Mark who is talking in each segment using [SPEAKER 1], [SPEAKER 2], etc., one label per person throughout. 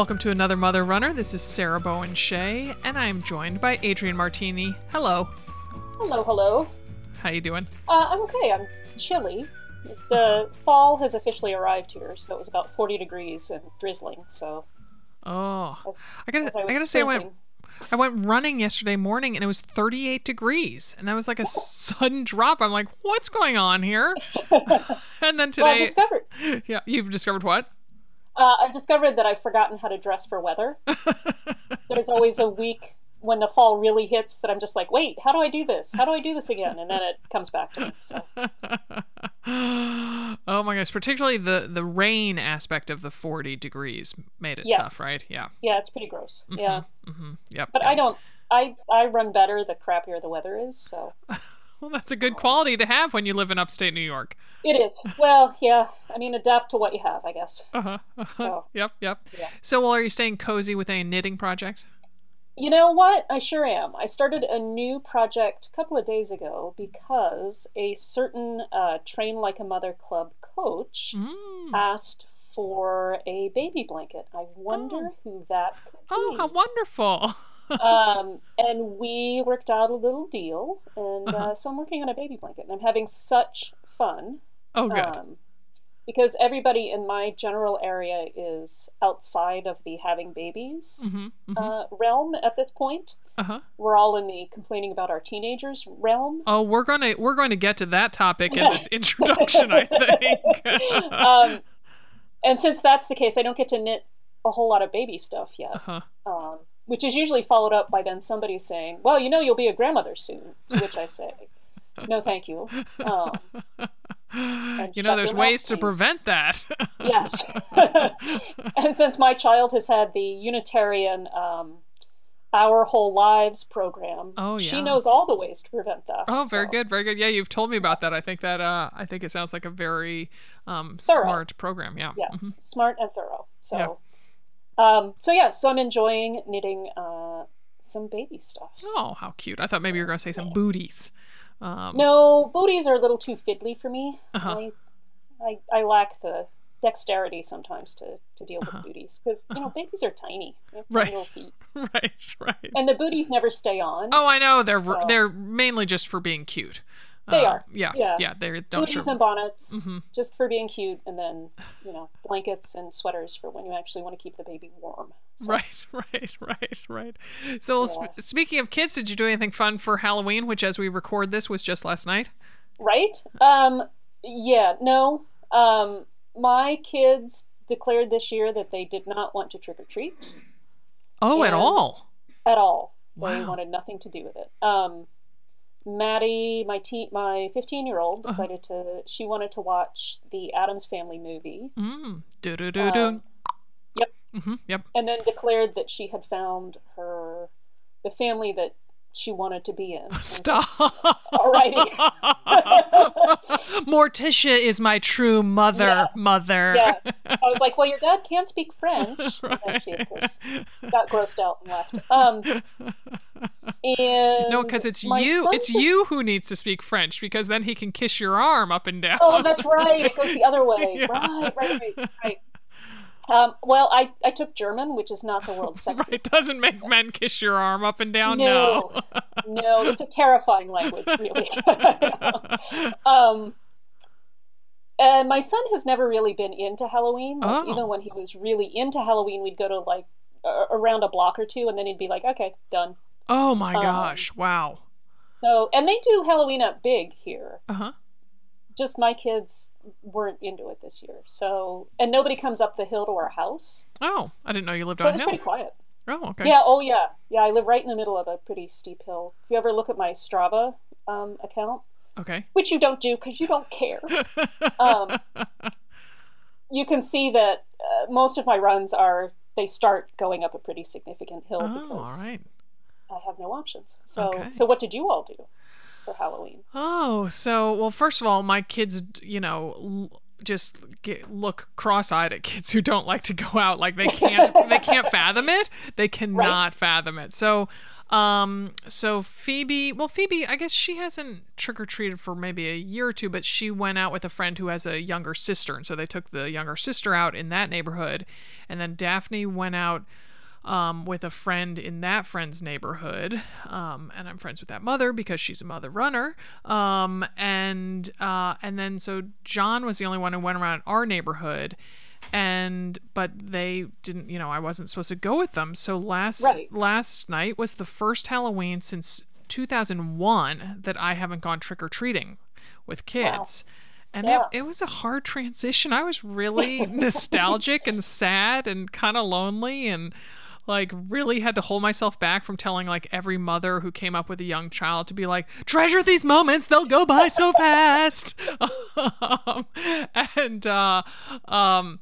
[SPEAKER 1] Welcome to another Mother Runner. This is Sarah Bowen Shea, and I am joined by Adrienne Martini. Hello.
[SPEAKER 2] Hello, hello.
[SPEAKER 1] How you doing?
[SPEAKER 2] Uh, I'm okay. I'm chilly. The fall has officially arrived here, so it was about 40 degrees and drizzling. So
[SPEAKER 1] Oh,
[SPEAKER 2] as,
[SPEAKER 1] I gotta,
[SPEAKER 2] I,
[SPEAKER 1] I gotta say, I went, I went running yesterday morning, and it was 38 degrees, and that was like a sudden drop. I'm like, what's going on here? and then
[SPEAKER 2] well, I've discovered.
[SPEAKER 1] yeah, you've discovered what?
[SPEAKER 2] Uh, I've discovered that I've forgotten how to dress for weather. There's always a week when the fall really hits that I'm just like, wait, how do I do this? How do I do this again? And then it comes back to me. So
[SPEAKER 1] oh my gosh! Particularly the the rain aspect of the 40 degrees made it
[SPEAKER 2] Yes.
[SPEAKER 1] tough, right? Yeah.
[SPEAKER 2] yeah, it's pretty gross. Yeah,
[SPEAKER 1] Mm-hmm. Yep.
[SPEAKER 2] but
[SPEAKER 1] yep.
[SPEAKER 2] I don't. I I run better the crappier the weather is. So
[SPEAKER 1] Well, that's a good quality to have when you live in upstate New York.
[SPEAKER 2] it is. Well, yeah. I mean, adapt to what you have, I guess.
[SPEAKER 1] Uh huh.
[SPEAKER 2] So
[SPEAKER 1] Yep. Yep.
[SPEAKER 2] Yeah.
[SPEAKER 1] So, well, are you staying cozy with any knitting projects?
[SPEAKER 2] You know what? I sure am. I started a new project a couple of days ago because a certain uh, Train Like a Mother Club coach
[SPEAKER 1] Mm.
[SPEAKER 2] asked for a baby blanket. I wonder who that could
[SPEAKER 1] Oh,
[SPEAKER 2] be.
[SPEAKER 1] how wonderful!
[SPEAKER 2] um, and we worked out a little deal, and
[SPEAKER 1] Uh-huh.
[SPEAKER 2] uh, so I'm working on a baby blanket, and I'm having such fun.
[SPEAKER 1] Oh, good.
[SPEAKER 2] Um, because everybody in my general area is outside of the having babies
[SPEAKER 1] hmm
[SPEAKER 2] uh, realm at this point.
[SPEAKER 1] Uh huh.
[SPEAKER 2] We're all in the complaining about our teenagers realm.
[SPEAKER 1] Oh, we're gonna we're going to get to that topic in this introduction, I think.
[SPEAKER 2] Um, and since that's the case, I don't get to knit a whole lot of baby stuff yet,
[SPEAKER 1] uh-huh.
[SPEAKER 2] um, which is usually followed up by then somebody saying, "Well, you know, you'll be a grandmother soon," to which I say, "No, thank you." Um,
[SPEAKER 1] You know, there's ways to prevent that.
[SPEAKER 2] yes. and since my child has had the Unitarian um, Our Whole Lives program,
[SPEAKER 1] Oh, yeah.
[SPEAKER 2] she knows all the ways to prevent that.
[SPEAKER 1] Oh, very
[SPEAKER 2] so-
[SPEAKER 1] good, very good. Yeah, you've told me about that. I think that uh, I think it sounds like a very um, smart program. Yeah.
[SPEAKER 2] Yes,
[SPEAKER 1] Mhm.
[SPEAKER 2] smart and thorough. So, um, so yeah, so I'm enjoying knitting uh, some baby stuff.
[SPEAKER 1] Oh, how cute! I thought maybe you were going to say some booties. Um,
[SPEAKER 2] No, booties are a little too fiddly for me.
[SPEAKER 1] Uh-huh.
[SPEAKER 2] I, I, I lack the dexterity sometimes to, to deal with
[SPEAKER 1] Uh-huh.
[SPEAKER 2] booties because you know babies are tiny,
[SPEAKER 1] Right.
[SPEAKER 2] feet,
[SPEAKER 1] right, right.
[SPEAKER 2] and the booties never stay on.
[SPEAKER 1] oh, I know they're
[SPEAKER 2] So-
[SPEAKER 1] they're mainly just for being cute.
[SPEAKER 2] They
[SPEAKER 1] Uh,
[SPEAKER 2] are.
[SPEAKER 1] Yeah,
[SPEAKER 2] Yeah.
[SPEAKER 1] yeah. They don't
[SPEAKER 2] booties
[SPEAKER 1] sure.
[SPEAKER 2] and bonnets
[SPEAKER 1] Mhm.
[SPEAKER 2] just for being cute, and then you know blankets and sweaters for when you actually want to keep the baby warm. So,
[SPEAKER 1] Right, right, right, right. So,
[SPEAKER 2] Yeah.
[SPEAKER 1] sp- speaking of kids, did you do anything fun for Halloween, which, as we record this, was just last night?
[SPEAKER 2] Right? Um, yeah, no. Um, my kids declared this year that they did not want to trick or treat
[SPEAKER 1] Oh, at all?
[SPEAKER 2] at all. They wanted nothing to do with it. Um, Maddie, my teen, my fifteen year old,
[SPEAKER 1] Uh-huh.
[SPEAKER 2] decided to. She wanted to watch the Addams Family movie,
[SPEAKER 1] Mm. Do do do do.
[SPEAKER 2] Um, yep.
[SPEAKER 1] hmm Yep.
[SPEAKER 2] and then declared that she had found her the family that she wanted to be in. And I was like,
[SPEAKER 1] Stop.
[SPEAKER 2] Alrighty.
[SPEAKER 1] Morticia is my true mother.
[SPEAKER 2] Yes.
[SPEAKER 1] Mother.
[SPEAKER 2] Yeah. I was like, well, your dad can't speak French. And she, of course, got grossed out and left. Um, and
[SPEAKER 1] No, because it's you. It's
[SPEAKER 2] just-
[SPEAKER 1] you who needs to speak French because then he can kiss your arm up and down.
[SPEAKER 2] Oh, that's right. It goes the other way.
[SPEAKER 1] Yeah.
[SPEAKER 2] Right, right, right, right. Um, well, I, I took German, which is not the world's sexiest.
[SPEAKER 1] It doesn't make men kiss your arm up and down.
[SPEAKER 2] No. No, it's a terrifying language, really. um, and my son has never really been into Halloween. Like,
[SPEAKER 1] Oh.
[SPEAKER 2] Even when he was really into Halloween, we'd go to like a- around a block or two, and then he'd be like, "Okay, done."
[SPEAKER 1] oh my
[SPEAKER 2] Um,
[SPEAKER 1] gosh! Wow.
[SPEAKER 2] So, and they do Halloween up big here.
[SPEAKER 1] Uh huh.
[SPEAKER 2] Just my kids weren't into it this year. So, and nobody comes up the hill to our house,
[SPEAKER 1] Oh, I didn't know you lived
[SPEAKER 2] so
[SPEAKER 1] on
[SPEAKER 2] was
[SPEAKER 1] hill.
[SPEAKER 2] pretty quiet.
[SPEAKER 1] Oh, okay.
[SPEAKER 2] Yeah. Oh, yeah. Yeah. I live right in the middle of a pretty steep hill. If you ever look at my Strava um, account,
[SPEAKER 1] Okay.
[SPEAKER 2] which you don't do because you don't care, um, you can see that uh, most of my runs are they start going up a pretty significant hill
[SPEAKER 1] oh,
[SPEAKER 2] because
[SPEAKER 1] right.
[SPEAKER 2] I have no options. So,
[SPEAKER 1] Okay.
[SPEAKER 2] so what did you all do for Halloween?
[SPEAKER 1] Oh, so well, first of all, my kids, you know, l- just get, look cross-eyed at kids who don't like to go out. Like they can't, they can't fathom it. They cannot fathom it. So, Um, so Phoebe, well, Phoebe, I guess she hasn't trick or treated for maybe a year or two, but she went out with a friend who has a younger sister, and so they took the younger sister out in that neighborhood, and then Daphne went out um, with a friend in that friend's neighborhood. Um, and I'm friends with that mother because she's a mother runner. Um, and uh, and then so John was the only one who went around our neighborhood. And but they didn't, you know, I wasn't supposed to go with them. So last
[SPEAKER 2] Right.
[SPEAKER 1] last night was the first Halloween since 2001 that I haven't gone trick or treating with kids. And
[SPEAKER 2] Yeah.
[SPEAKER 1] it, it was a hard transition. I was really nostalgic and sad and kind of lonely and like really had to hold myself back from telling like every mother who came up with a young child to be like treasure these moments they'll go by so fast. Um, and uh um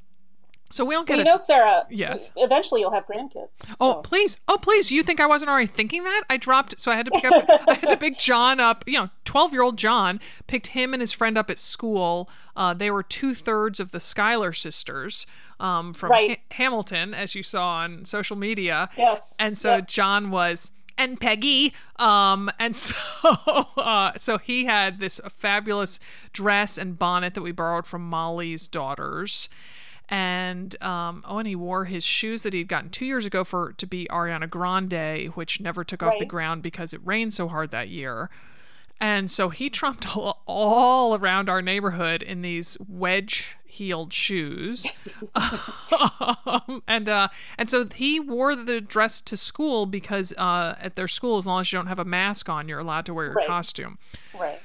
[SPEAKER 1] so we don't get
[SPEAKER 2] Well, you know, Sarah.
[SPEAKER 1] Yes.
[SPEAKER 2] Eventually, you'll have grandkids.
[SPEAKER 1] Oh please! Oh please! You think I wasn't already thinking that? I dropped, so I had to pick up. I had to pick John up. You know, twelve-year-old John picked him and his friend up at school. Uh, they were two thirds of the Schuyler sisters um, from
[SPEAKER 2] Right.
[SPEAKER 1] Ha- Hamilton, as you saw on social media.
[SPEAKER 2] Yes.
[SPEAKER 1] And so
[SPEAKER 2] Yep.
[SPEAKER 1] John was and Peggy. Um, and so uh, so he had this fabulous dress and bonnet that we borrowed from Molly's daughters. And um, oh, and he wore his shoes that he'd gotten two years ago for to be Ariana Grande, which never took off the ground because it rained so hard that year. And so he trumped all, all around our neighborhood in these wedge heeled shoes. um, and uh, and so he wore the dress to school because uh, at their school, as long as you don't have a mask on, you're allowed to wear your
[SPEAKER 2] Right.
[SPEAKER 1] costume.
[SPEAKER 2] Right.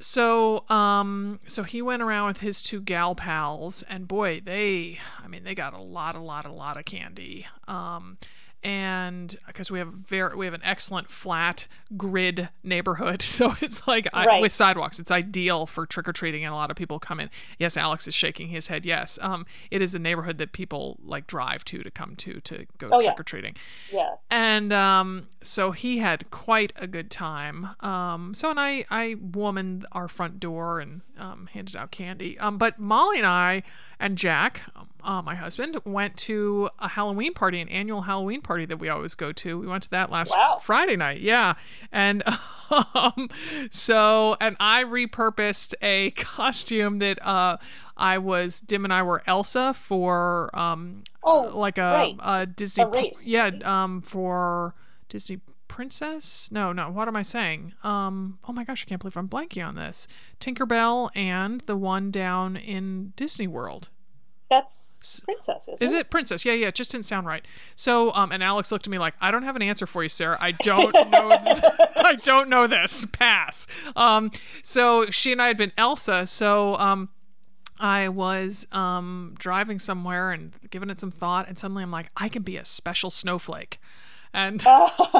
[SPEAKER 1] So, um, so he went around with his two gal pals, and boy, they, I mean, they got a lot, a lot, a lot of candy. Um, and because we have very, we have an excellent flat grid neighborhood, so it's like I,
[SPEAKER 2] Right.
[SPEAKER 1] with sidewalks, it's ideal for trick or treating, and a lot of people come in. Yes, Alex is shaking his head. Yes, um, it is a neighborhood that people like drive to to come to to go
[SPEAKER 2] Oh,
[SPEAKER 1] trick or treating
[SPEAKER 2] Yeah.
[SPEAKER 1] and um, so he had quite a good time. Um, so and I, I womaned our front door and um, handed out candy. Um, but Molly and I and Jack, uh, my husband, went to a Halloween party, an annual Halloween party that we always go to. We went to that last
[SPEAKER 2] Wow.
[SPEAKER 1] Friday night, yeah. And um, so and I repurposed a costume that uh, I was Dim and I were Elsa for um,
[SPEAKER 2] Oh,
[SPEAKER 1] like a,
[SPEAKER 2] right.
[SPEAKER 1] a Disney
[SPEAKER 2] A
[SPEAKER 1] yeah um for Disney princess no no what am I saying um oh my gosh I can't believe I'm blanking on this Tinkerbell and the one down in Disney World
[SPEAKER 2] That's princess, isn't
[SPEAKER 1] is
[SPEAKER 2] it?
[SPEAKER 1] it? Princess. Yeah yeah it just didn't sound right. So um and Alex looked at me like I don't have an answer for you Sarah. I don't know I don't know this. Pass. Um so she and I had been Elsa. So um I was um, driving somewhere and giving it some thought, and suddenly I'm like, I can be a special snowflake, and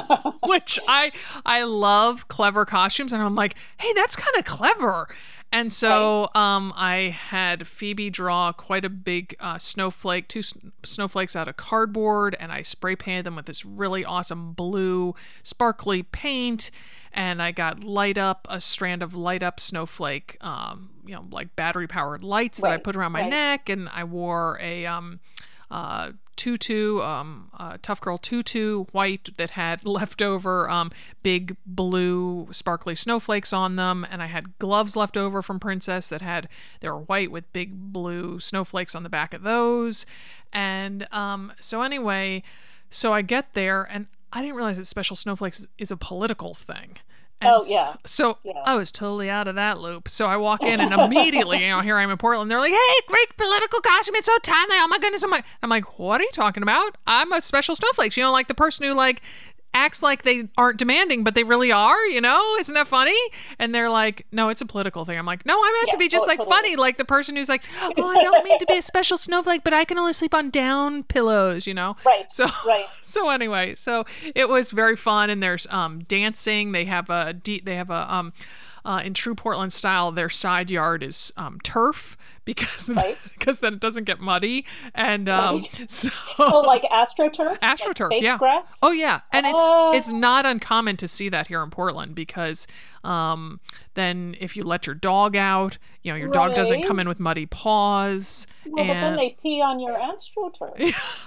[SPEAKER 1] which I I love clever costumes, and I'm like, hey, that's kind of clever. And so um, I had Phoebe draw quite a big uh, snowflake, two snowflakes out of cardboard, and I spray painted them with this really awesome blue, sparkly paint. And I got light up a strand of light up snowflake, um, you know, like battery powered lights that I put around my
[SPEAKER 2] right.
[SPEAKER 1] neck, and I wore a um, uh, tutu, um, uh, tough girl tutu, white that had leftover um, big blue sparkly snowflakes on them, and I had gloves left over from Princess that had they were white with big blue snowflakes on the back of those, and um, so anyway, so I get there and I didn't realize that special snowflakes is a political thing. Oh, and
[SPEAKER 2] Oh, yeah.
[SPEAKER 1] So
[SPEAKER 2] Yeah.
[SPEAKER 1] I was totally out of that loop. So I walk in and immediately, you know, here I am in Portland. They're like, "Hey, great political costume! It's so timely! Oh my goodness!" I'm like, I'm like, "What are you talking about? I'm a special snowflake. You know, like the person who like acts like they aren't demanding, but they really are. You know, isn't that funny?" And they're like, "No, it's a political thing." I'm like, "No, I meant to be just
[SPEAKER 2] oh,
[SPEAKER 1] like
[SPEAKER 2] totally
[SPEAKER 1] funny, like the person who's like, oh, I don't mean to be a special snowflake, but I can only sleep on down pillows. You know,
[SPEAKER 2] Right,
[SPEAKER 1] So
[SPEAKER 2] right.
[SPEAKER 1] so anyway, so it was very fun, and there's um dancing. They have a de- they have a um uh, in true Portland style. Their side yard is um turf because
[SPEAKER 2] Right.
[SPEAKER 1] because then it doesn't get muddy and um
[SPEAKER 2] Right.
[SPEAKER 1] so
[SPEAKER 2] Oh, like astroturf?
[SPEAKER 1] AstroTurf,
[SPEAKER 2] like
[SPEAKER 1] yeah.
[SPEAKER 2] grass?
[SPEAKER 1] Oh yeah, and it's
[SPEAKER 2] Oh.
[SPEAKER 1] it's not uncommon to see that here in Portland because um, then if you let your dog out, you know your dog doesn't come in with muddy paws.
[SPEAKER 2] Well, but then they pee on your astroturf.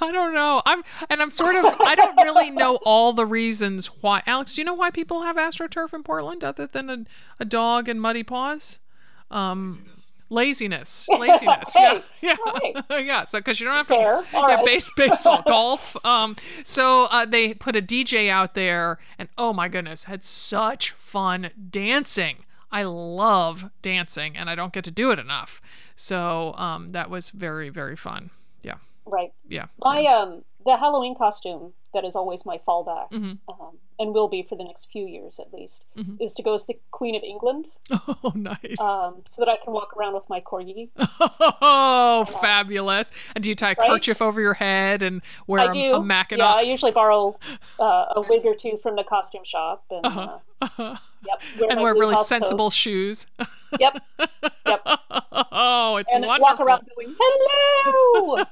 [SPEAKER 1] I don't know. I'm and I'm sort of I don't really know all the reasons why. Alex, do you know why people have astroturf in Portland other than a, a dog and muddy paws? Um, laziness, laziness.
[SPEAKER 2] Hey,
[SPEAKER 1] yeah,
[SPEAKER 2] right.
[SPEAKER 1] yeah, yeah. So because you don't have to
[SPEAKER 2] Fair.
[SPEAKER 1] Yeah,
[SPEAKER 2] right.
[SPEAKER 1] base, baseball, golf. Um, so uh, they put a DJ out there, and oh my goodness, had such fun dancing. I love dancing, and I don't get to do it enough. So um, that was very, very fun. Yeah,
[SPEAKER 2] Right.
[SPEAKER 1] yeah.
[SPEAKER 2] My um the Halloween costume that is always my fallback,
[SPEAKER 1] Mhm.
[SPEAKER 2] um, and will be for the next few years at least,
[SPEAKER 1] Mhm.
[SPEAKER 2] is to go as the Queen of England,
[SPEAKER 1] Oh, nice.
[SPEAKER 2] um, so that I can walk around with my corgi.
[SPEAKER 1] oh, fabulous. And do you tie a
[SPEAKER 2] Right?
[SPEAKER 1] kerchief over your head and wear
[SPEAKER 2] I
[SPEAKER 1] a,
[SPEAKER 2] do.
[SPEAKER 1] a Mackinac?
[SPEAKER 2] yeah, I usually borrow uh, a wig or two from the costume shop, and uh, yep, wear
[SPEAKER 1] and wear really
[SPEAKER 2] house coat.
[SPEAKER 1] sensible shoes.
[SPEAKER 2] Yep, yep,
[SPEAKER 1] oh, it's
[SPEAKER 2] and
[SPEAKER 1] wonderful.
[SPEAKER 2] walk around going hello.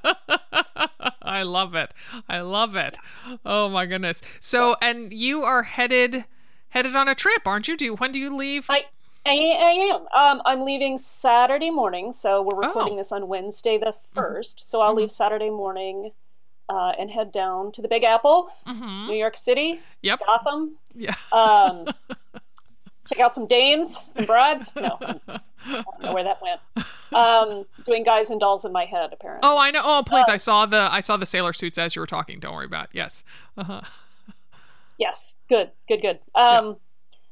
[SPEAKER 1] I love it. I love it. Oh my goodness. So, and you are headed headed on a trip, aren't you? Do you, when do you leave?
[SPEAKER 2] I, I, I am. Um, I'm leaving Saturday morning, so we're recording
[SPEAKER 1] Oh.
[SPEAKER 2] this on Wednesday the 1st. So I'll leave Saturday morning uh, and head down to the Big Apple,
[SPEAKER 1] hmm
[SPEAKER 2] New York City,
[SPEAKER 1] Yep.
[SPEAKER 2] Gotham.
[SPEAKER 1] Yeah.
[SPEAKER 2] Um, check out some dames, some brides. No, I don't know where that went. Um, doing guys and dolls in my head, apparently.
[SPEAKER 1] Oh, I know. Oh, please! I saw the I saw the sailor suits as you were talking. Don't worry about. It. Yes. Uh-huh.
[SPEAKER 2] Yes, good, good, good. Um,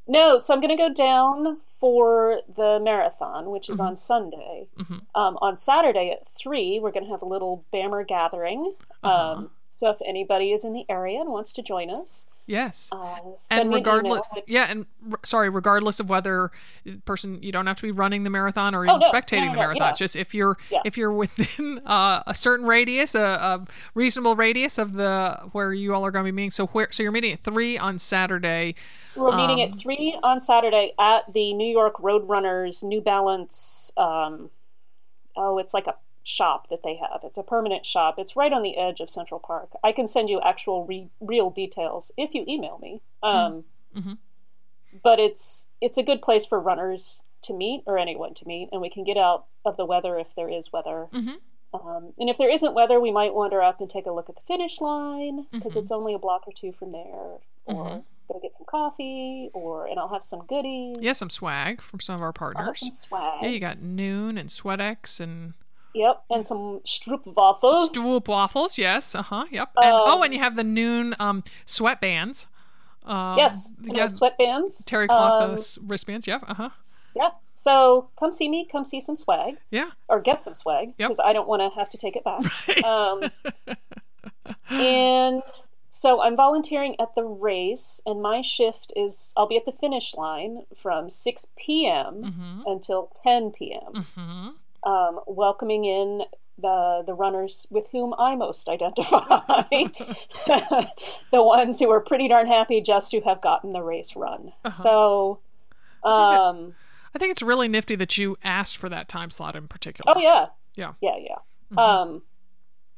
[SPEAKER 2] No, so I'm going to go down for the marathon, which is on Sunday.
[SPEAKER 1] Mhm.
[SPEAKER 2] Um, on Saturday at 3, we're going to have a little BAMR gathering.
[SPEAKER 1] Uh-huh.
[SPEAKER 2] Um, so if anybody is in the area and wants to join us,
[SPEAKER 1] Yes.
[SPEAKER 2] uh,
[SPEAKER 1] and regardless, yeah, and r- sorry, regardless of whether person you don't have to be running the marathon or even
[SPEAKER 2] Oh, no,
[SPEAKER 1] spectating
[SPEAKER 2] no,
[SPEAKER 1] the
[SPEAKER 2] no,
[SPEAKER 1] marathon.
[SPEAKER 2] yeah.
[SPEAKER 1] It's just if you're
[SPEAKER 2] Yeah.
[SPEAKER 1] if you're within uh, a certain radius, a, a reasonable radius of the where you all are going to be meeting. So where so you're meeting at three on Saturday.
[SPEAKER 2] We're meeting
[SPEAKER 1] um,
[SPEAKER 2] at 3 on Saturday at the New York Roadrunners New Balance. Um, oh, it's like a shop that they have. It's a permanent shop. It's right on the edge of Central Park. I can send you actual re- real details if you email me. Um,
[SPEAKER 1] Mhm.
[SPEAKER 2] But it's it's a good place for runners to meet or anyone to meet, and we can get out of the weather if there is weather.
[SPEAKER 1] Mhm.
[SPEAKER 2] Um, and if there isn't weather, we might wander up and take a look at the finish line because
[SPEAKER 1] Mhm.
[SPEAKER 2] it's only a block or two from there, or
[SPEAKER 1] Mhm.
[SPEAKER 2] go get some coffee, or and I'll have some goodies.
[SPEAKER 1] Yeah, some swag from some of our partners.
[SPEAKER 2] some swag.
[SPEAKER 1] Yeah, you got Nuun and Sweatex and
[SPEAKER 2] Yep, and some Stroopwafel.
[SPEAKER 1] Stoop waffles. Yes. Uh huh. Yep. And oh,
[SPEAKER 2] Um,
[SPEAKER 1] and you have the Nuun um sweatbands. Um,
[SPEAKER 2] yes, I sweatbands.
[SPEAKER 1] Terry cloth
[SPEAKER 2] Um,
[SPEAKER 1] wristbands. Yep. Uh huh.
[SPEAKER 2] yeah, so come see me. Come see some swag,
[SPEAKER 1] Yeah.
[SPEAKER 2] or get some swag,
[SPEAKER 1] Yep.
[SPEAKER 2] because I don't want to have to take it back. um, and so I'm volunteering at the race, and my shift is I'll be at the finish line from 6 p.m.
[SPEAKER 1] mm-hmm.
[SPEAKER 2] until 10 p.m.
[SPEAKER 1] Mm-hmm.
[SPEAKER 2] Um, welcoming in the the runners with whom I most identify, the ones who are pretty darn happy just to have gotten the race run.
[SPEAKER 1] Uh-huh.
[SPEAKER 2] So, um,
[SPEAKER 1] I think it's really nifty that you asked for that time slot in particular.
[SPEAKER 2] oh yeah,
[SPEAKER 1] Yeah.
[SPEAKER 2] yeah, yeah.
[SPEAKER 1] Mhm.
[SPEAKER 2] Um,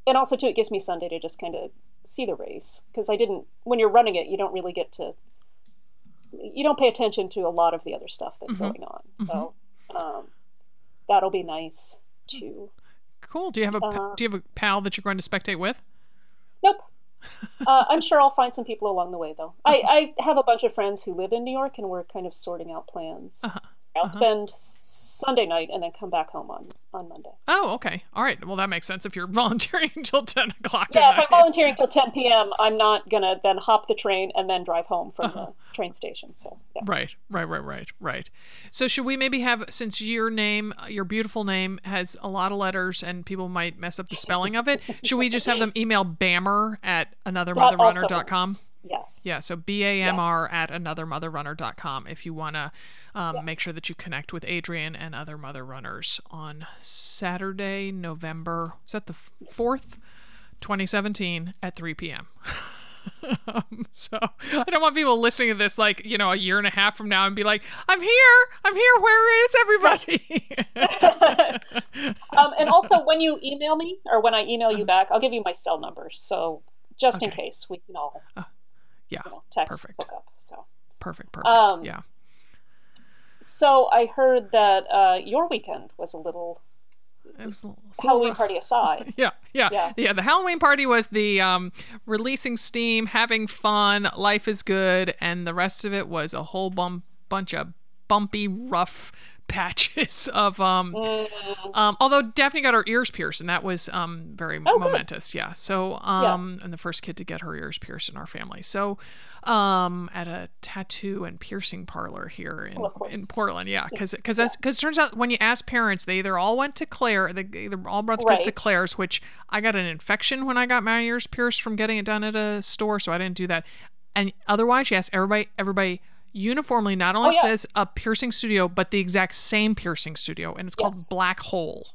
[SPEAKER 2] and also too, it gives me Sunday to just kind of see the race because I didn't. When you're running it, you don't really get to. You don't pay attention to a lot of the other stuff that's
[SPEAKER 1] Mhm.
[SPEAKER 2] going on. So, um, that'll be nice too.
[SPEAKER 1] Cool. Do you have a
[SPEAKER 2] Uh,
[SPEAKER 1] do you have a pal that you're going to spectate with?
[SPEAKER 2] Nope. uh, I'm sure I'll find some people along the way, though. I, I have a bunch of friends who live in New York, and we're kind of sorting out plans.
[SPEAKER 1] Uh-huh.
[SPEAKER 2] I'll
[SPEAKER 1] Uh-huh.
[SPEAKER 2] spend Sunday night and then come back home on, on Monday.
[SPEAKER 1] Oh, okay. All right. Well, that makes sense if you're volunteering until ten o'clock.
[SPEAKER 2] Yeah, if I'm volunteering till 10 p.m., I'm not going to then hop the train and then drive home from the uh-huh. train station. So, yeah.
[SPEAKER 1] Right, right, right, right, right. So should we maybe have since your name, your beautiful name, has a lot of letters and people might mess up the spelling of it? Should we just have them email BAMR at anothermotherrunner.com?
[SPEAKER 2] Yes.
[SPEAKER 1] Yeah, so B A M R at anothermotherrunner.com if you want to um,
[SPEAKER 2] Yes.
[SPEAKER 1] make sure that you connect with Adrienne and other mother runners on Saturday, November, is that the 4th, 2017 at 3 p.m. um, so I don't want people listening to this like you know a year and a half from now and be like, "I'm here, I'm here. Where is everybody?"
[SPEAKER 2] um, and also, when you email me or when I email you back, I'll give you my cell number. So just in case we can all
[SPEAKER 1] Uh, yeah,
[SPEAKER 2] you know, text
[SPEAKER 1] perfect.
[SPEAKER 2] So.
[SPEAKER 1] perfect, perfect.
[SPEAKER 2] Um,
[SPEAKER 1] yeah.
[SPEAKER 2] So I heard that uh, your weekend was a little
[SPEAKER 1] It was a little- it's a little
[SPEAKER 2] Halloween
[SPEAKER 1] rough.
[SPEAKER 2] party aside.
[SPEAKER 1] Yeah, yeah, yeah,
[SPEAKER 2] Yeah.
[SPEAKER 1] The Halloween party was the um, releasing steam, having fun, life is good, and the rest of it was a whole bum- bunch of bumpy, rough patches of um,
[SPEAKER 2] Mm,
[SPEAKER 1] um although Daphne got her ears pierced and that was um very
[SPEAKER 2] Oh, good.
[SPEAKER 1] momentous yeah. So um and the first kid to get her ears pierced in our family. So um at a tattoo and piercing parlor here in,
[SPEAKER 2] Well,
[SPEAKER 1] in Portland yeah because because that's because it turns out when you ask parents they either all went to Claire they either all brought the kids to Claire's which I got an infection when I got my ears pierced from getting it done at a store so I didn't do that. And otherwise yes, everybody everybody uniformly not oh, only
[SPEAKER 2] Oh, yeah.
[SPEAKER 1] says a piercing studio but the exact same piercing studio and it's called black hole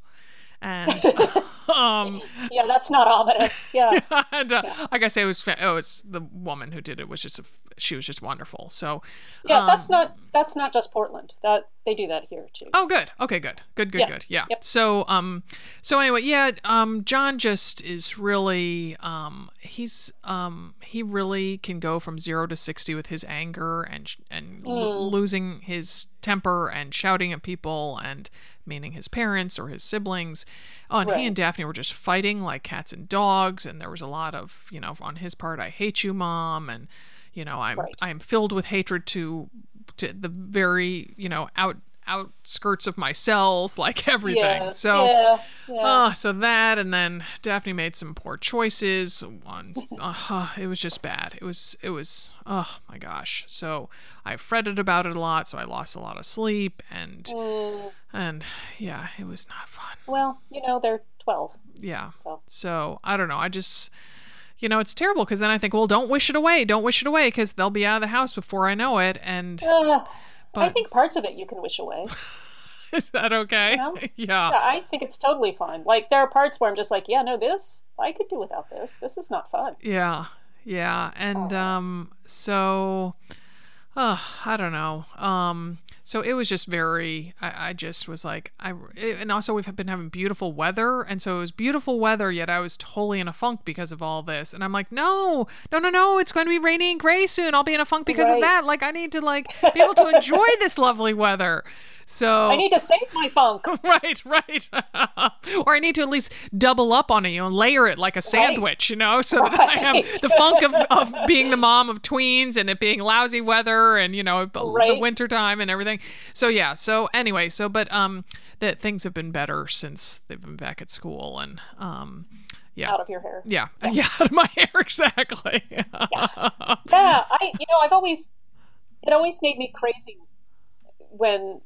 [SPEAKER 1] and um
[SPEAKER 2] yeah, that's not ominous. Yeah.
[SPEAKER 1] and uh, like i say it was oh it's the woman who did it was just a, she was just wonderful so
[SPEAKER 2] Yeah,
[SPEAKER 1] um,
[SPEAKER 2] that's not that's not just Portland. That they do that here too.
[SPEAKER 1] Oh, good. Okay, good. Good, good,
[SPEAKER 2] Yeah.
[SPEAKER 1] good. Yeah.
[SPEAKER 2] Yep.
[SPEAKER 1] So, um, so anyway, yeah, um, John just is really, um, he's, um, he really can go from zero to sixty with his anger and and lo-
[SPEAKER 2] Mm.
[SPEAKER 1] losing his temper and shouting at people and meaning his parents or his siblings. Oh, and he and Daphne were just fighting like cats and dogs, and there was a lot of, you know, on his part, I hate you, mom, and you know, I'm
[SPEAKER 2] Right.
[SPEAKER 1] I'm filled with hatred to to the very, you know, out outskirts of my cells, like everything.
[SPEAKER 2] Yeah.
[SPEAKER 1] So
[SPEAKER 2] yeah, yeah.
[SPEAKER 1] Oh, so that, and then Daphne made some poor choices. One, uh, it was just bad. It was, it was, oh my gosh. So I fretted about it a lot. So I lost a lot of sleep, and
[SPEAKER 2] Mm,
[SPEAKER 1] and yeah, it was not fun.
[SPEAKER 2] well, you know they're twelve,
[SPEAKER 1] Yeah.
[SPEAKER 2] so
[SPEAKER 1] So I don't know. I just, you know, it's terrible because then I think, well, don't wish it away. Don't wish it away because they'll be out of the house before I know it. And
[SPEAKER 2] uh, I think parts of it you can wish away.
[SPEAKER 1] is that okay?
[SPEAKER 2] No.
[SPEAKER 1] yeah.
[SPEAKER 2] Yeah, I think it's totally fine. Like there are parts where I'm just like, yeah, no, this I could do without this. This is not fun.
[SPEAKER 1] Yeah, yeah, and
[SPEAKER 2] Oh.
[SPEAKER 1] um, so, uh, I don't know. Um, so it was just very. I, I just was like, I, and also we've been having beautiful weather, and so it was beautiful weather. Yet I was totally in a funk because of all this, and I'm like, no, no, no, no, it's going to be rainy and gray soon. I'll be in a funk because of that. Like I need to like be able to enjoy this lovely weather. So
[SPEAKER 2] I need to save my funk.
[SPEAKER 1] right, right. or I need to at least double up on it, you know, layer it like a sandwich, you know, so that I have the funk of, of being the mom of tweens and it being lousy weather and, you know, the
[SPEAKER 2] Right.
[SPEAKER 1] winter time and everything. So yeah, so anyway, so but um that things have been better since they've been back at school and um yeah.
[SPEAKER 2] Out of your hair.
[SPEAKER 1] Yeah, yeah, out of my hair exactly.
[SPEAKER 2] Yeah, I you know, I've always it always made me crazy when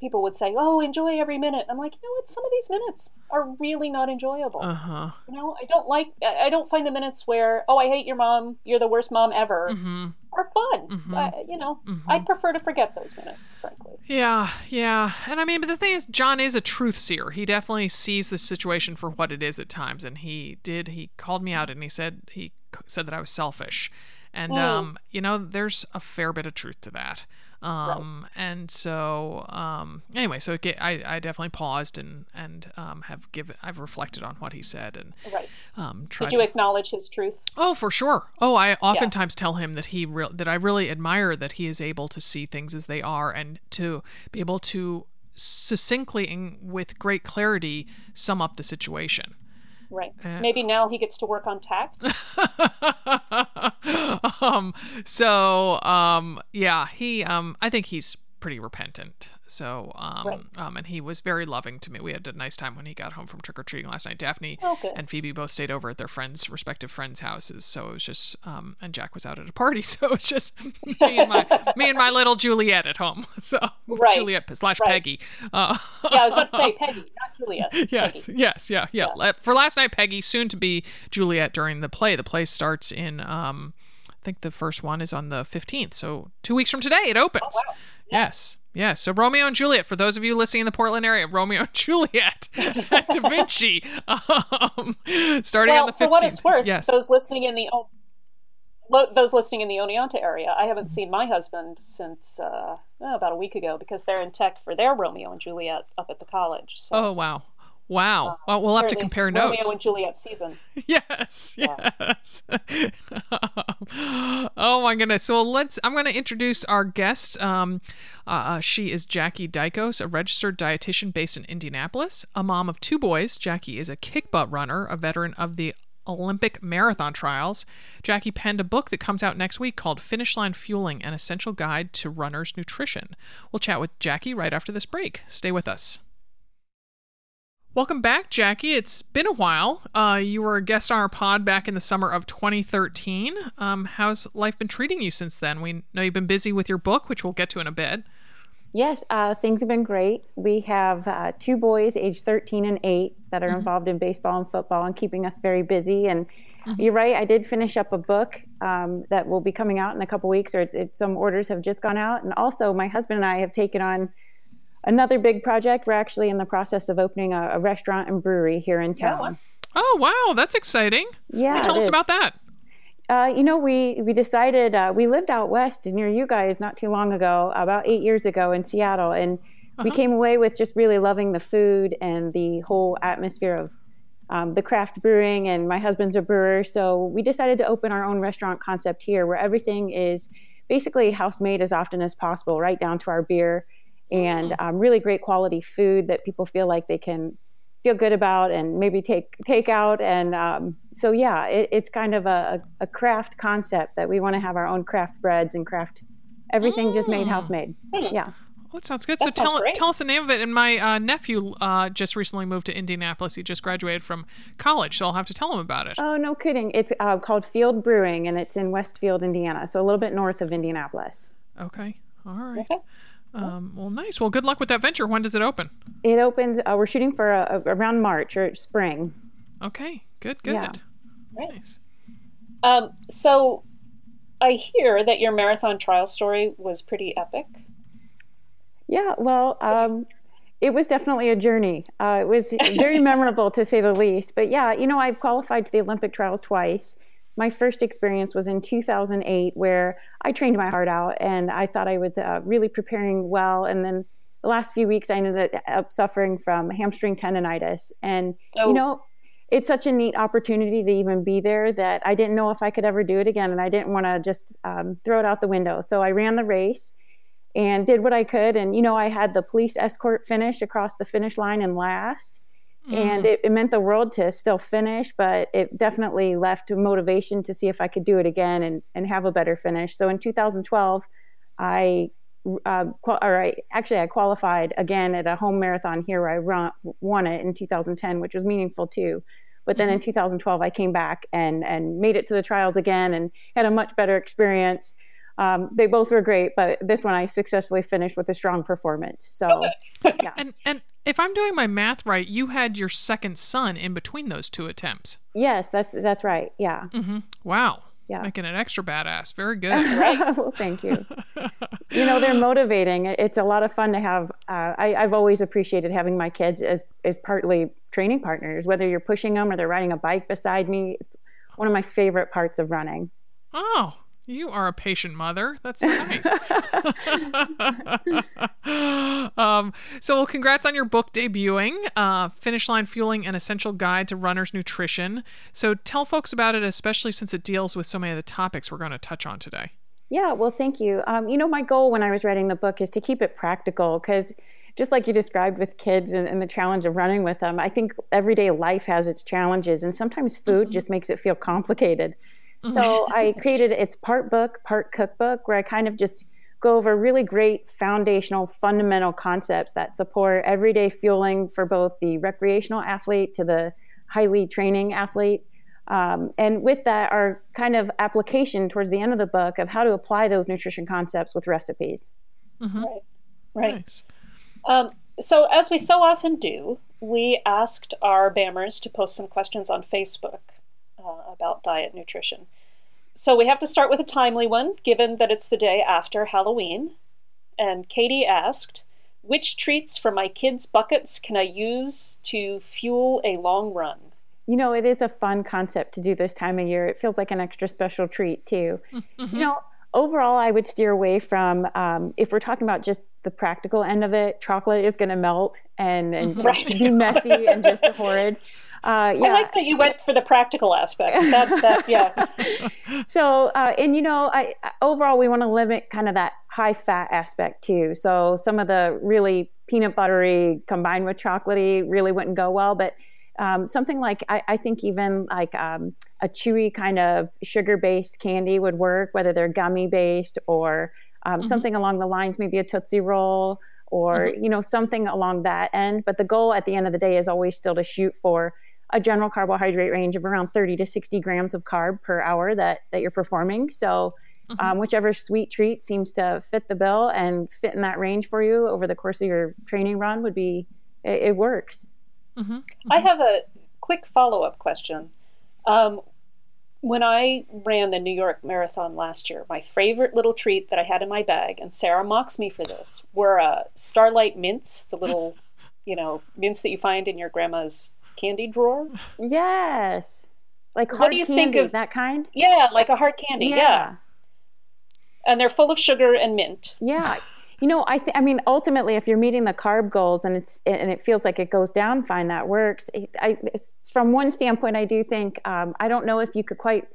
[SPEAKER 2] people would say, "Oh, enjoy every minute." I'm like, you know what? Some of these minutes are really not enjoyable.
[SPEAKER 1] uh huh.
[SPEAKER 2] you know, I don't like. I I don't find the minutes where, "Oh, I hate your mom. You're the worst mom ever,"
[SPEAKER 1] hmm
[SPEAKER 2] are fun.
[SPEAKER 1] Mhm.
[SPEAKER 2] I, you know,
[SPEAKER 1] Mhm.
[SPEAKER 2] I'd prefer to forget those minutes, frankly.
[SPEAKER 1] Yeah, yeah. And I mean, but the thing is, John is a truth seer. He definitely sees the situation for what it is at times. And he did, he called me out and he said, he said that I was selfish. And,
[SPEAKER 2] Mm.
[SPEAKER 1] um, you know, there's a fair bit of truth to that. Um, and so, um, anyway, so get, I, I definitely paused and, and, um, have given, I've reflected on what he said and,
[SPEAKER 2] Right?
[SPEAKER 1] um, tried
[SPEAKER 2] Did you acknowledge his truth?
[SPEAKER 1] Oh, for sure. Oh, I oftentimes tell him that he re- that I really admire that he is able to see things as they are and to be able to succinctly and with great clarity sum up the situation.
[SPEAKER 2] Right.
[SPEAKER 1] Uh,
[SPEAKER 2] Maybe now he gets to work on tact.
[SPEAKER 1] um so um yeah, he um I think he's pretty repentant. So um
[SPEAKER 2] Right.
[SPEAKER 1] um and he was very loving to me. We had a nice time when he got home from trick or treating last night. Daphne
[SPEAKER 2] Oh,
[SPEAKER 1] and Phoebe both stayed over at their friends' respective friends' houses. So it was just, um, and Jack was out at a party, so it was just me and my me and my little Juliet at home. So
[SPEAKER 2] Right,
[SPEAKER 1] Juliet slash
[SPEAKER 2] right.
[SPEAKER 1] Peggy. Uh,
[SPEAKER 2] Yeah, I was about to say Peggy, not Juliet.
[SPEAKER 1] yes,
[SPEAKER 2] Peggy.
[SPEAKER 1] yes, yeah, yeah, La- For last night, Peggy, soon to be Juliet during the play. The play starts in, um, think the first one is on the fifteenth. So two weeks from today, it opens.
[SPEAKER 2] Oh, wow.
[SPEAKER 1] Yes. Yes. So Romeo and Juliet, for those of you listening in the Portland area, Romeo and Juliet at Da Vinci, um, starting
[SPEAKER 2] Well,
[SPEAKER 1] on the 15th.
[SPEAKER 2] for what it's worth,
[SPEAKER 1] Yes.
[SPEAKER 2] those listening in the those listening in the Oneonta area, I haven't seen my husband since uh, oh, about a week ago because they're in tech for their Romeo and Juliet up at the college. So,
[SPEAKER 1] Oh wow. Wow. well, we'll have to compare notes.
[SPEAKER 2] Romeo and Juliet season.
[SPEAKER 1] Yes,
[SPEAKER 2] Yeah.
[SPEAKER 1] yes. oh my goodness. So let's. I'm going to introduce our guest. Um, uh, she is Jackie Dikos, a registered dietitian based in Indianapolis, a mom of two boys. Jackie is a kick butt runner, a veteran of the Olympic marathon trials. Jackie penned a book that comes out next week called Finish Line Fueling: An Essential Guide to Runners' Nutrition. We'll chat with Jackie right after this break. Stay with us. Welcome back, Jackie. It's been a while. Uh, you were a guest on our pod back in the summer of 2013. Um, how's life been treating you since then? We know you've been busy with your book, which we'll get to in a bit.
[SPEAKER 3] Yes, uh, things have been great. We have uh, two boys, age 13 and 8, that are involved in baseball and football and keeping us very busy. And you're right, I did finish up a book um, that will be coming out in a couple weeks, or it, some orders have just gone out. And also, my husband and I have taken on another big project. We're actually in the process of opening a, a restaurant and brewery here in town.
[SPEAKER 1] Oh, wow. That's exciting.
[SPEAKER 3] Yeah,
[SPEAKER 1] Tell us
[SPEAKER 3] is.
[SPEAKER 1] about that.
[SPEAKER 3] Uh, you know, we we decided uh, we lived out west near you guys not too long ago, about eight years ago in Seattle, and we came away with just really loving the food and the whole atmosphere of um, the craft brewing. And my husband's a brewer, so we decided to open our own restaurant concept here, where everything is basically house made as often as possible, right down to our beer, and um, really great quality food that people feel like they can feel good about and maybe take take out and um, so yeah it, it's kind of a, a craft concept that we want to have our own craft breads and craft everything just made house made yeah
[SPEAKER 1] Oh, it sounds good.
[SPEAKER 2] That
[SPEAKER 1] so
[SPEAKER 2] sounds
[SPEAKER 1] tell
[SPEAKER 2] great.
[SPEAKER 1] tell us the name of it. And my uh, nephew uh, just recently moved to Indianapolis. He just graduated from college, so I'll have to tell him about it.
[SPEAKER 3] oh no kidding it's uh, called field brewing and it's in westfield indiana so a little bit north of indianapolis
[SPEAKER 1] Okay. All right.
[SPEAKER 2] Okay.
[SPEAKER 1] Um, well, nice. Well, good luck with that venture. When does it open?
[SPEAKER 3] it opens uh, we're shooting for a, a, around march or spring
[SPEAKER 1] Okay. Good. Good.
[SPEAKER 3] Yeah.
[SPEAKER 2] Right.
[SPEAKER 1] Nice.
[SPEAKER 2] Um, so I hear that your marathon trial story was pretty epic.
[SPEAKER 3] Yeah, well, um, it was definitely a journey. Uh, it was very memorable to say the least. But yeah, you know, I've qualified to the Olympic trials twice. My first experience was in 2008, where I trained my heart out and I thought I was uh, really preparing well. And then the last few weeks, I ended up suffering from hamstring tendonitis. And,
[SPEAKER 2] Oh.
[SPEAKER 3] you know, it's such a neat opportunity to even be there that I didn't know if I could ever do it again. And I didn't want to just um, throw it out the window. So I ran the race and did what I could. And, you know, I had the police escort finish across the finish line and last. And it, it meant the world to still finish, but it definitely left motivation to see if I could do it again and, and have a better finish. So in 2012, I, uh, qual- or I actually I qualified again at a home marathon here where I run, won it in 2010, which was meaningful too. But then in 2012, I came back and and made it to the trials again and had a much better experience. Um, they both were great, but this one I successfully finished with a strong performance. So, yeah,
[SPEAKER 1] And and if I'm doing my math right, you had your second son in between those two attempts.
[SPEAKER 3] yes, that's that's right. Yeah,
[SPEAKER 1] Mm-hmm. Wow.
[SPEAKER 3] Yeah.
[SPEAKER 1] Making it extra badass. Very good.
[SPEAKER 3] well, thank you. you know, they're motivating. It's a lot of fun to have. Uh, I, I've always appreciated having my kids as as partly training partners. Whether you're pushing them or they're riding a bike beside me, it's one of my favorite parts of running.
[SPEAKER 1] oh, you are a patient mother. That's so nice. um, so, well, congrats on your book debuting, uh, Finish Line Fueling An Essential Guide to Runner's Nutrition. So, tell folks about it, especially since it deals with so many of the topics we're going to touch on today.
[SPEAKER 3] Yeah, well, thank you. Um, you know, my goal when I was writing the book is to keep it practical because just like you described with kids and, and the challenge of running with them, I think everyday life has its challenges, and sometimes food just makes it feel complicated. So I created it's part book, part cookbook, where I kind of just go over really great foundational, fundamental concepts that support everyday fueling for both the recreational athlete to the highly training athlete. Um, and with that, our kind of application towards the end of the book of how to apply those nutrition concepts with recipes.
[SPEAKER 2] Right. Right.
[SPEAKER 1] Nice.
[SPEAKER 2] Um, so, as we so often do, we asked our bammers to post some questions on Facebook uh, about diet nutrition. So, we have to start with a timely one, given that it's the day after Halloween. And Katie asked, Which treats from my kids' buckets can I use to fuel a long run?
[SPEAKER 3] you know, it is a fun concept to do this time of year. It feels like an extra special treat too. Mm-hmm. You know, overall, I would steer away from um, if we're talking about just the practical end of it. Chocolate is going to melt and, and right. be messy and just horrid.
[SPEAKER 2] Uh, yeah. I like that you went for the practical aspect. That, that
[SPEAKER 3] yeah. so, uh, and you know, I, overall, we want to limit kind of that high fat aspect too. So, some of the really peanut buttery combined with chocolatey really wouldn't go well. But um, something like I, I, think even like um, a chewy kind of sugar based candy would work, whether they're gummy based or um, mm-hmm. something along the lines, maybe a Tootsie Roll or mm-hmm. you know something along that end. But the goal at the end of the day is always still to shoot for a general carbohydrate range of around 30 to 60 grams of carb per hour that that you're performing. So mm-hmm. um, whichever sweet treat seems to fit the bill and fit in that range for you over the course of your training run would be it, it works.
[SPEAKER 2] Mm-hmm. Mm-hmm. I have a quick follow up question. Um, when I ran the New York Marathon last year, my favorite little treat that I had in my bag, and Sarah mocks me for this, were uh, Starlight mints, the little, you know, mints that you find in your grandma's candy drawer.
[SPEAKER 3] Yes. Like hard what do you candy, think of that kind?
[SPEAKER 2] Yeah, like a hard candy. Yeah. yeah. And they're full of sugar and mint.
[SPEAKER 3] Yeah. You know, I th- I mean, ultimately, if you're meeting the carb goals and it's and it feels like it goes down fine, that works. I, from one standpoint, I do think um, I don't know if you could quite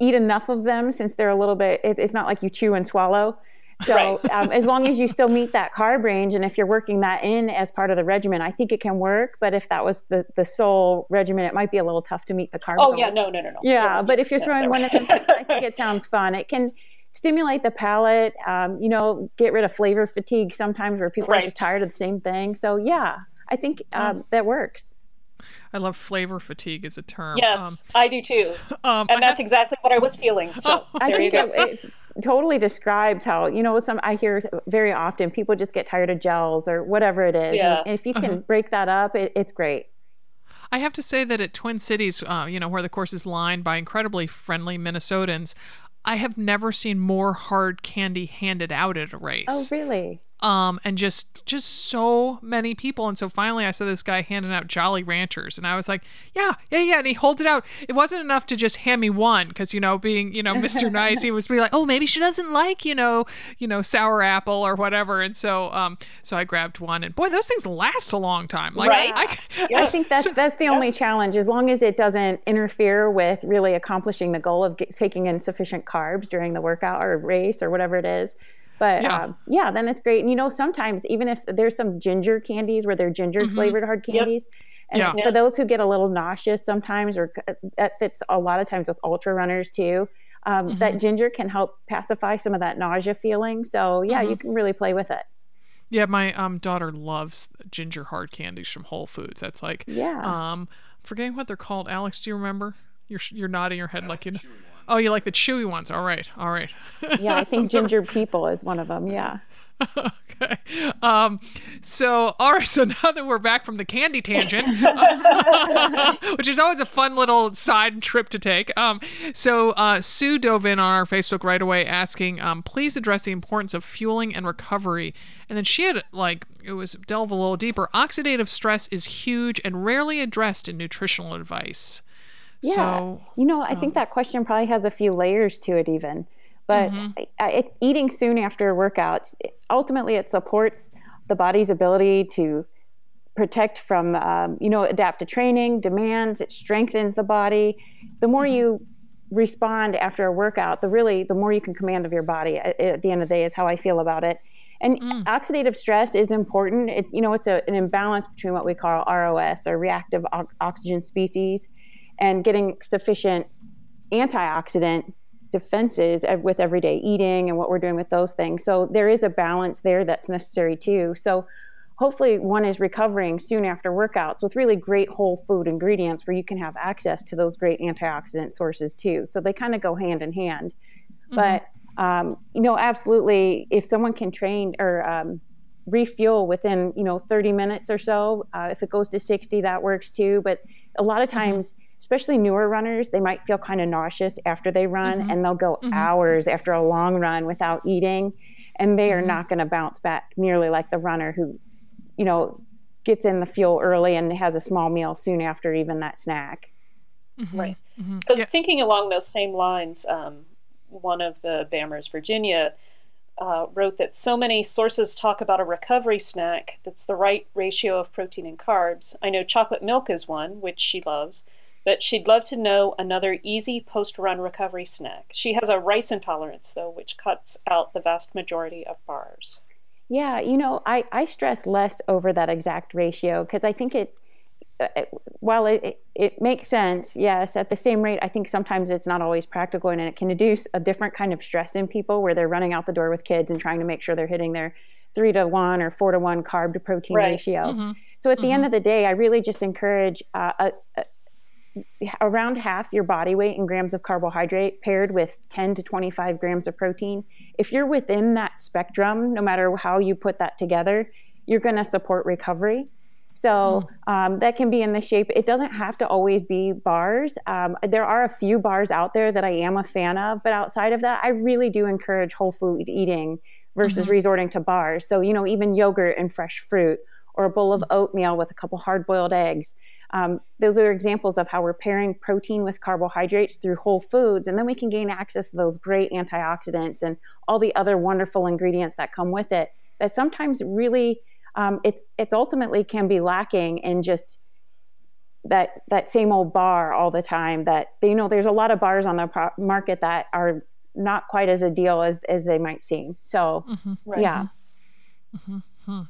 [SPEAKER 3] eat enough of them since they're a little bit. It, it's not like you chew and swallow. So right. um, as long as you still meet that carb range, and if you're working that in as part of the regimen, I think it can work. But if that was the the sole regimen, it might be a little tough to meet the carb.
[SPEAKER 2] Oh goals. yeah, no, no, no, no.
[SPEAKER 3] Yeah, but if you're throwing one of them, I think it sounds fun. It can stimulate the palate. Um, you know, get rid of flavor fatigue sometimes where people right. are just tired of the same thing. So yeah, I think um, that works.
[SPEAKER 1] I love flavor fatigue as a term.
[SPEAKER 2] Yes, um, I do too. Um, and that's have... exactly what I was feeling. So oh, I think it,
[SPEAKER 3] it, totally describes how you know some I hear very often people just get tired of gels or whatever it is. Yeah. And if you can uh-huh. break that up, it, it's great.
[SPEAKER 1] I have to say that at Twin Cities, uh, you know, where the course is lined by incredibly friendly Minnesotans, I have never seen more hard candy handed out at a race.
[SPEAKER 3] Oh, really?
[SPEAKER 1] Um, and just just so many people. And so finally, I saw this guy handing out Jolly Ranchers, and I was like, "Yeah, yeah, yeah." And he holds it out. It wasn't enough to just hand me one, because you know, being you know Mr. Nice, he was be like, "Oh, maybe she doesn't like you know, you know, sour apple or whatever." And so, um, so I grabbed one, and boy, those things last a long time.
[SPEAKER 2] Like, right.
[SPEAKER 3] I, I, I think that's so, that's the only challenge. As long as it doesn't interfere with really accomplishing the goal of get, taking in sufficient carbs during the workout or race or whatever it is but yeah. Um, yeah, then it's great. And you know, sometimes even if there's some ginger candies where they're ginger mm-hmm. flavored hard candies, yep. and yeah. for those who get a little nauseous sometimes, or that fits a lot of times with ultra runners too. Um, mm-hmm. That ginger can help pacify some of that nausea feeling. So yeah, mm-hmm. you can really play with it.
[SPEAKER 1] Yeah, my um, daughter loves ginger hard candies from Whole Foods. That's like
[SPEAKER 3] yeah.
[SPEAKER 1] Um, forgetting what they're called. Alex, do you remember? You're you're nodding your head like you know. Oh, you like the chewy ones. All right. All right.
[SPEAKER 3] yeah, I think ginger people is one of them. Yeah.
[SPEAKER 1] okay. Um, so, all right. So now that we're back from the candy tangent, which is always a fun little side trip to take. Um, so uh, Sue dove in on our Facebook right away asking, um, please address the importance of fueling and recovery. And then she had like, it was delve a little deeper. Oxidative stress is huge and rarely addressed in nutritional advice.
[SPEAKER 3] Yeah. So, you know, I um, think that question probably has a few layers to it, even. But mm-hmm. it, eating soon after workouts, ultimately, it supports the body's ability to protect from, um, you know, adapt to training demands. It strengthens the body. The more mm-hmm. you respond after a workout, the really the more you can command of your body. At, at the end of the day, is how I feel about it. And mm. oxidative stress is important. It's you know it's a, an imbalance between what we call ROS or reactive o- oxygen species and getting sufficient antioxidant defenses with everyday eating and what we're doing with those things. So there is a balance there that's necessary too. So hopefully one is recovering soon after workouts with really great whole food ingredients where you can have access to those great antioxidant sources too. So they kind of go hand in hand. Mm-hmm. But um, you know, absolutely, if someone can train or um, refuel within you know 30 minutes or so, uh, if it goes to 60, that works too. But a lot of mm-hmm. times. Mm-hmm especially newer runners, they might feel kind of nauseous after they run mm-hmm. and they'll go mm-hmm. hours after a long run without eating. And they are mm-hmm. not going to bounce back nearly like the runner who, you know, gets in the fuel early and has a small meal soon after even that snack.
[SPEAKER 2] Mm-hmm. Right. Mm-hmm. So, yeah. thinking along those same lines, um, one of the Bammers, Virginia, uh, wrote that so many sources talk about a recovery snack that's the right ratio of protein and carbs. I know chocolate milk is one, which she loves, but she'd love to know another easy post run recovery snack. She has a rice intolerance, though, which cuts out the vast majority of bars.
[SPEAKER 3] Yeah, you know, I, I stress less over that exact ratio because I think it, uh, while it, it makes sense, yes, at the same rate, I think sometimes it's not always practical and it can induce a different kind of stress in people where they're running out the door with kids and trying to make sure they're hitting their three to one or four to one carb to protein right. ratio. Mm-hmm. So at the mm-hmm. end of the day, I really just encourage uh, a, a, around half your body weight in grams of carbohydrate paired with 10 to 25 grams of protein. If you're within that spectrum, no matter how you put that together, you're going to support recovery. So hmm. um, that can be in the shape. It doesn't have to always be bars. Um, there are a few bars out there that I am a fan of, but outside of that, I really do encourage whole food eating versus mm-hmm. resorting to bars. So you know, even yogurt and fresh fruit, or a bowl of oatmeal with a couple hard-boiled eggs. Um, those are examples of how we're pairing protein with carbohydrates through whole foods, and then we can gain access to those great antioxidants and all the other wonderful ingredients that come with it. That sometimes really um, it's it's ultimately can be lacking in just that that same old bar all the time. That you know, there's a lot of bars on the pro- market that are not quite as a deal as as they might seem. So, mm-hmm. right. yeah.
[SPEAKER 1] Mm-hmm. mm-hmm.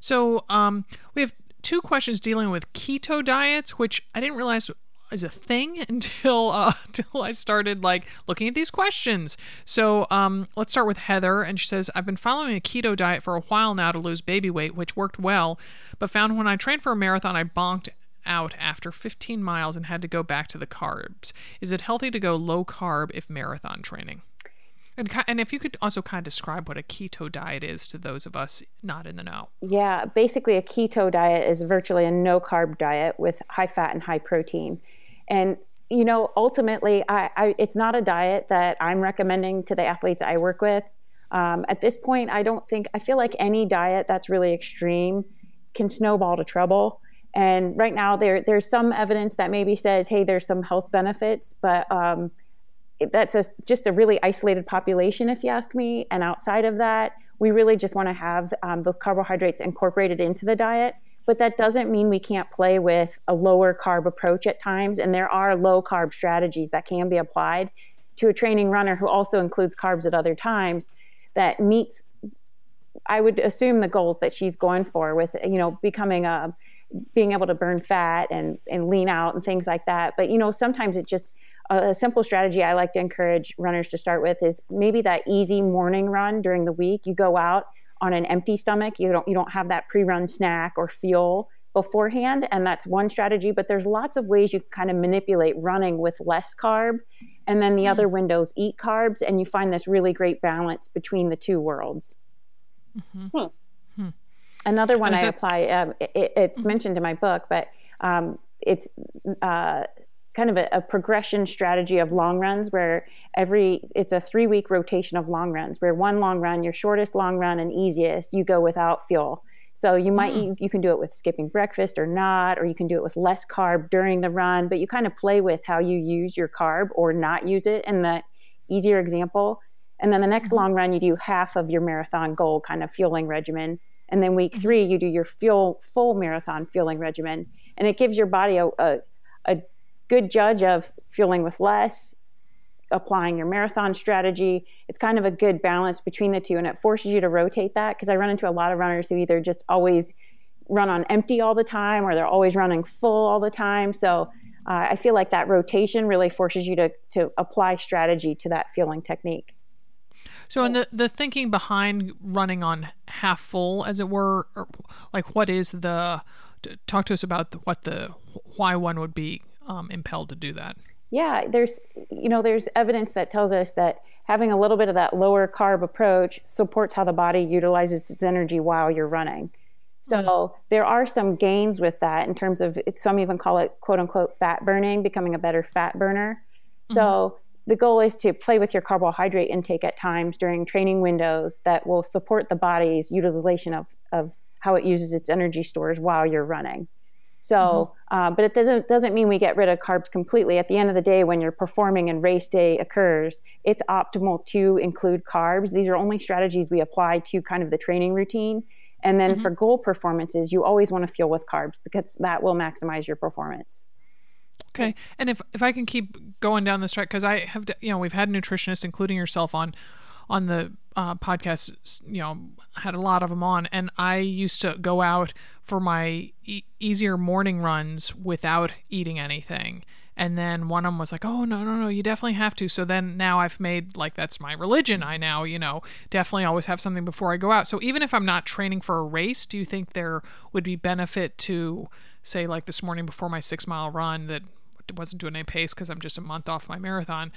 [SPEAKER 1] So, um, we have two questions dealing with keto diets, which I didn't realize is a thing until uh, until I started like looking at these questions. So um, let's start with Heather, and she says I've been following a keto diet for a while now to lose baby weight, which worked well, but found when I trained for a marathon I bonked out after 15 miles and had to go back to the carbs. Is it healthy to go low carb if marathon training? And, and if you could also kind of describe what a keto diet is to those of us not in the know.
[SPEAKER 3] Yeah, basically, a keto diet is virtually a no carb diet with high fat and high protein. And, you know, ultimately, I, I, it's not a diet that I'm recommending to the athletes I work with. Um, at this point, I don't think, I feel like any diet that's really extreme can snowball to trouble. And right now, there there's some evidence that maybe says, hey, there's some health benefits, but um, that's a, just a really isolated population, if you ask me. And outside of that, we really just want to have um, those carbohydrates incorporated into the diet. But that doesn't mean we can't play with a lower carb approach at times. And there are low carb strategies that can be applied to a training runner who also includes carbs at other times that meets, I would assume, the goals that she's going for with, you know, becoming a, being able to burn fat and, and lean out and things like that. But, you know, sometimes it just, a simple strategy I like to encourage runners to start with is maybe that easy morning run during the week. You go out on an empty stomach. You don't you don't have that pre-run snack or fuel beforehand, and that's one strategy. But there's lots of ways you can kind of manipulate running with less carb, and then the mm-hmm. other windows eat carbs, and you find this really great balance between the two worlds. Mm-hmm. Hmm. Hmm. Another one I apply. Um, it, it's mm-hmm. mentioned in my book, but um, it's uh, kind of a, a, progression strategy of long runs where every it's a three week rotation of long runs where one long run your shortest long run and easiest you go without fuel so you might mm. you, you, can do it with skipping breakfast or not or you can do it with less carb during the run but you kind of play with how you use your carb or not use it in the easier example and then the next mm-hmm. long run you do half of your marathon goal kind of fueling regimen and then week mm-hmm. three you do your fuel full marathon fueling regimen and it gives your body a, a, a good judge of fueling with less, applying your marathon strategy. It's kind of a good balance between the two, and it forces you to rotate that because I run into a lot of runners who either just always run on empty all the time or they're always running full all the time. So uh, I feel like that rotation really forces you to, to apply strategy to that fueling technique.
[SPEAKER 1] So, in the the thinking behind running on half full, as it were, like what is the? Talk to us about what the why one would be um, impelled to do that?
[SPEAKER 3] Yeah, there's you know there's evidence that tells us that having a little bit of that lower carb approach supports how the body utilizes its energy while you're running. So mm-hmm. there are some gains with that in terms of some even call it quote unquote fat burning, becoming a better fat burner. Mm-hmm. So the goal is to play with your carbohydrate intake at times during training windows that will support the body's utilization of, of how it uses its energy stores while you're running. So, mm-hmm. uh, but it doesn't doesn't mean we get rid of carbs completely. At the end of the day, when you're performing and race day occurs, it's optimal to include carbs. These are only strategies we apply to kind of the training routine. And then mm-hmm. for goal performances, you always want to fuel with carbs because that will maximize your performance.
[SPEAKER 1] Okay, and if if I can keep going down this track, because I have, you know, we've had nutritionists, including yourself, on on the uh, podcast, you know, had a lot of them on, and I used to go out for my e- easier morning runs without eating anything. And then one of them was like, "Oh no, no, no, you definitely have to." So then now I've made like that's my religion. I now, you know, definitely always have something before I go out. So even if I'm not training for a race, do you think there would be benefit to say like this morning before my 6-mile run that wasn't doing any pace cuz I'm just a month off my marathon?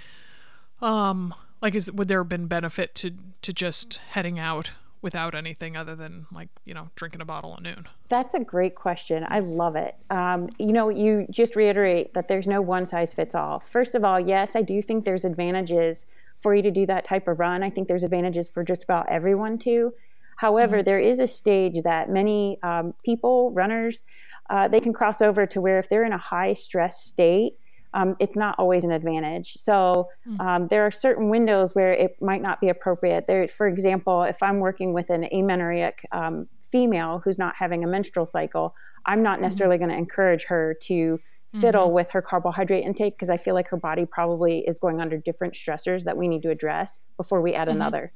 [SPEAKER 1] Um like is would there have been benefit to to just heading out without anything other than like you know drinking a bottle at noon?
[SPEAKER 3] That's a great question. I love it. Um, you know you just reiterate that there's no one size fits all. First of all yes i do think there's advantages for you to do that type of run. I think there's advantages for just about everyone too however mm-hmm. there is a stage that many um, people runners uh, they can cross over to where if they're in a high stress state um, it's not always an advantage. So hmm. um, there are certain windows where it might not be appropriate. There, for example, if I'm working with an amenorrheic um, female who's not having a menstrual cycle, I'm not mm-hmm. necessarily mm-hmm. going to encourage her to fiddle mm-hmm. with her carbohydrate intake because I feel like her body probably is going under different stressors that we need to address before we add mm-hmm. another.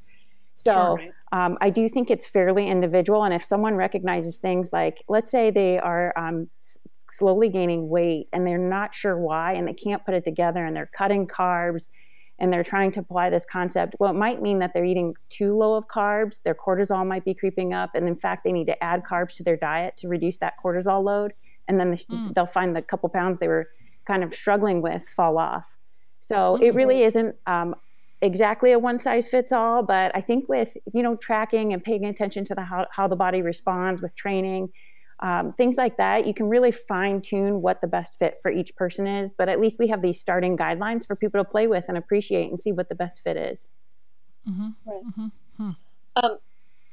[SPEAKER 3] So sure. um, I do think it's fairly individual. And if someone recognizes things like, let's say they are um, slowly gaining weight and they're not sure why and they can't put it together and they're cutting carbs and they're trying to apply this concept. Well, it might mean that they're eating too low of carbs, their cortisol might be creeping up, and in fact, they need to add carbs to their diet to reduce that cortisol load. And then mm. they'll find the couple pounds they were kind of struggling with fall off. So mm-hmm. it really isn't um, exactly a one size fits all, but I think with you know tracking and paying attention to the how, how the body responds with training um, things like that you can really fine tune what the best fit for each person is but at least we have these starting guidelines for people to play with and appreciate and see what the best fit is
[SPEAKER 2] mm-hmm. right mm-hmm. Hmm. Um,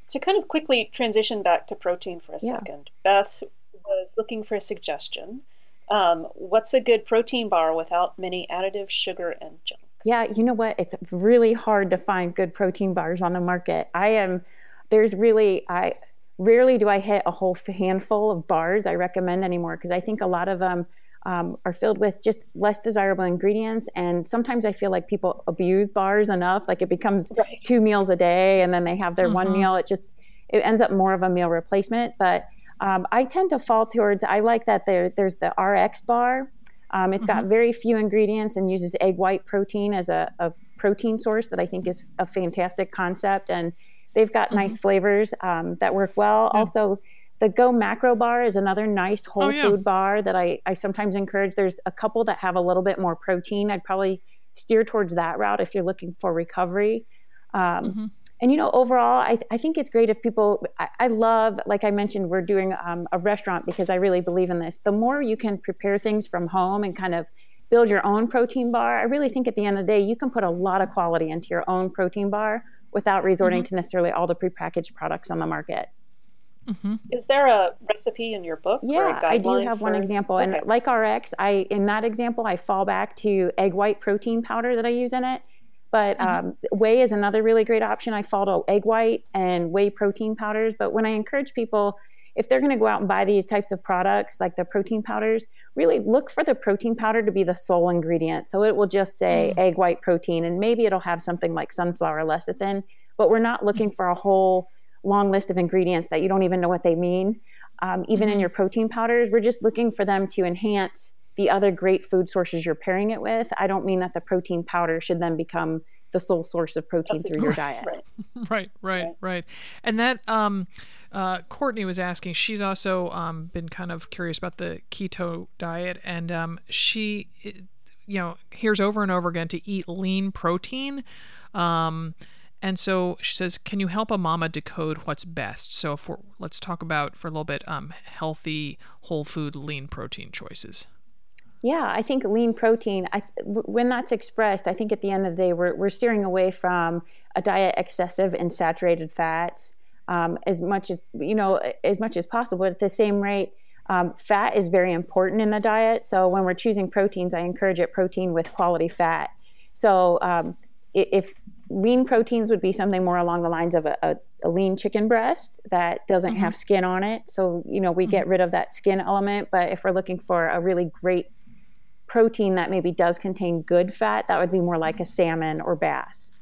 [SPEAKER 2] to kind of quickly transition back to protein for a yeah. second beth was looking for a suggestion um, what's a good protein bar without many additives sugar and junk
[SPEAKER 3] yeah you know what it's really hard to find good protein bars on the market i am there's really i rarely do I hit a whole handful of bars I recommend anymore because I think a lot of them um, are filled with just less desirable ingredients. And sometimes I feel like people abuse bars enough, like it becomes right. two meals a day and then they have their mm-hmm. one meal. It just it ends up more of a meal replacement. But um, I tend to fall towards I like that there there's the RX bar. Um, it's mm-hmm. got very few ingredients and uses egg white protein as a, a protein source that I think is a fantastic concept and They've got mm-hmm. nice flavors um, that work well. Yeah. Also, the Go Macro Bar is another nice whole oh, yeah. food bar that I, I sometimes encourage. There's a couple that have a little bit more protein. I'd probably steer towards that route if you're looking for recovery. Um, mm-hmm. And you know, overall, I, I think it's great if people. I, I love, like I mentioned, we're doing um, a restaurant because I really believe in this. The more you can prepare things from home and kind of build your own protein bar, I really think at the end of the day, you can put a lot of quality into your own protein bar without resorting mm-hmm. to necessarily all the prepackaged products on the market.
[SPEAKER 2] Mm-hmm. Is there a recipe in your book?
[SPEAKER 3] Yeah, I do have for... one example. Okay. And like RX, I in that example, I fall back to egg white protein powder that I use in it. But mm-hmm. um, whey is another really great option. I fall to egg white and whey protein powders. But when I encourage people if they're going to go out and buy these types of products like the protein powders, really look for the protein powder to be the sole ingredient. So it will just say mm. egg white protein, and maybe it'll have something like sunflower lecithin, but we're not looking for a whole long list of ingredients that you don't even know what they mean. Um, even mm-hmm. in your protein powders, we're just looking for them to enhance the other great food sources you're pairing it with. I don't mean that the protein powder should then become the sole source of protein through your diet.
[SPEAKER 1] Right, right, right, right. And that um, uh, Courtney was asking. She's also um, been kind of curious about the keto diet, and um, she, you know, hears over and over again to eat lean protein. Um, and so she says, "Can you help a mama decode what's best?" So, for let's talk about for a little bit um, healthy, whole food, lean protein choices.
[SPEAKER 3] Yeah, I think lean protein, I, when that's expressed, I think at the end of the day, we're, we're steering away from a diet excessive in saturated fats. um, as much as you know as much as possible. At the same rate, um, fat is very important in the diet. So when we're choosing proteins, I encourage it protein with quality fat. So um, if lean proteins would be something more along the lines of a, a, a lean chicken breast that doesn't mm-hmm. have skin on it. So you know we mm-hmm. get rid of that skin element. But if we're looking for a really great protein that maybe does contain good fat, that would be more like a salmon or bass.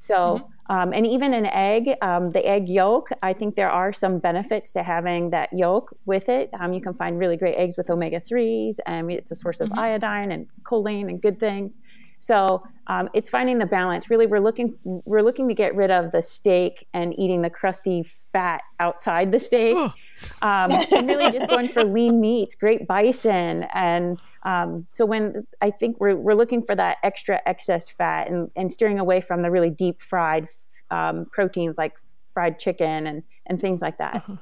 [SPEAKER 3] So, mm-hmm. um, and even an egg, um, the egg yolk, I think there are some benefits to having that yolk with it. Um, you can find really great eggs with omega 3s, and it's a source of mm-hmm. iodine and choline and good things. So um, it's finding the balance. Really, we're looking we're looking to get rid of the steak and eating the crusty fat outside the steak, um, and really just going for lean meats, great bison, and um, so when I think we're we're looking for that extra excess fat and, and steering away from the really deep fried um, proteins like fried chicken and and things like that.
[SPEAKER 1] Uh-huh.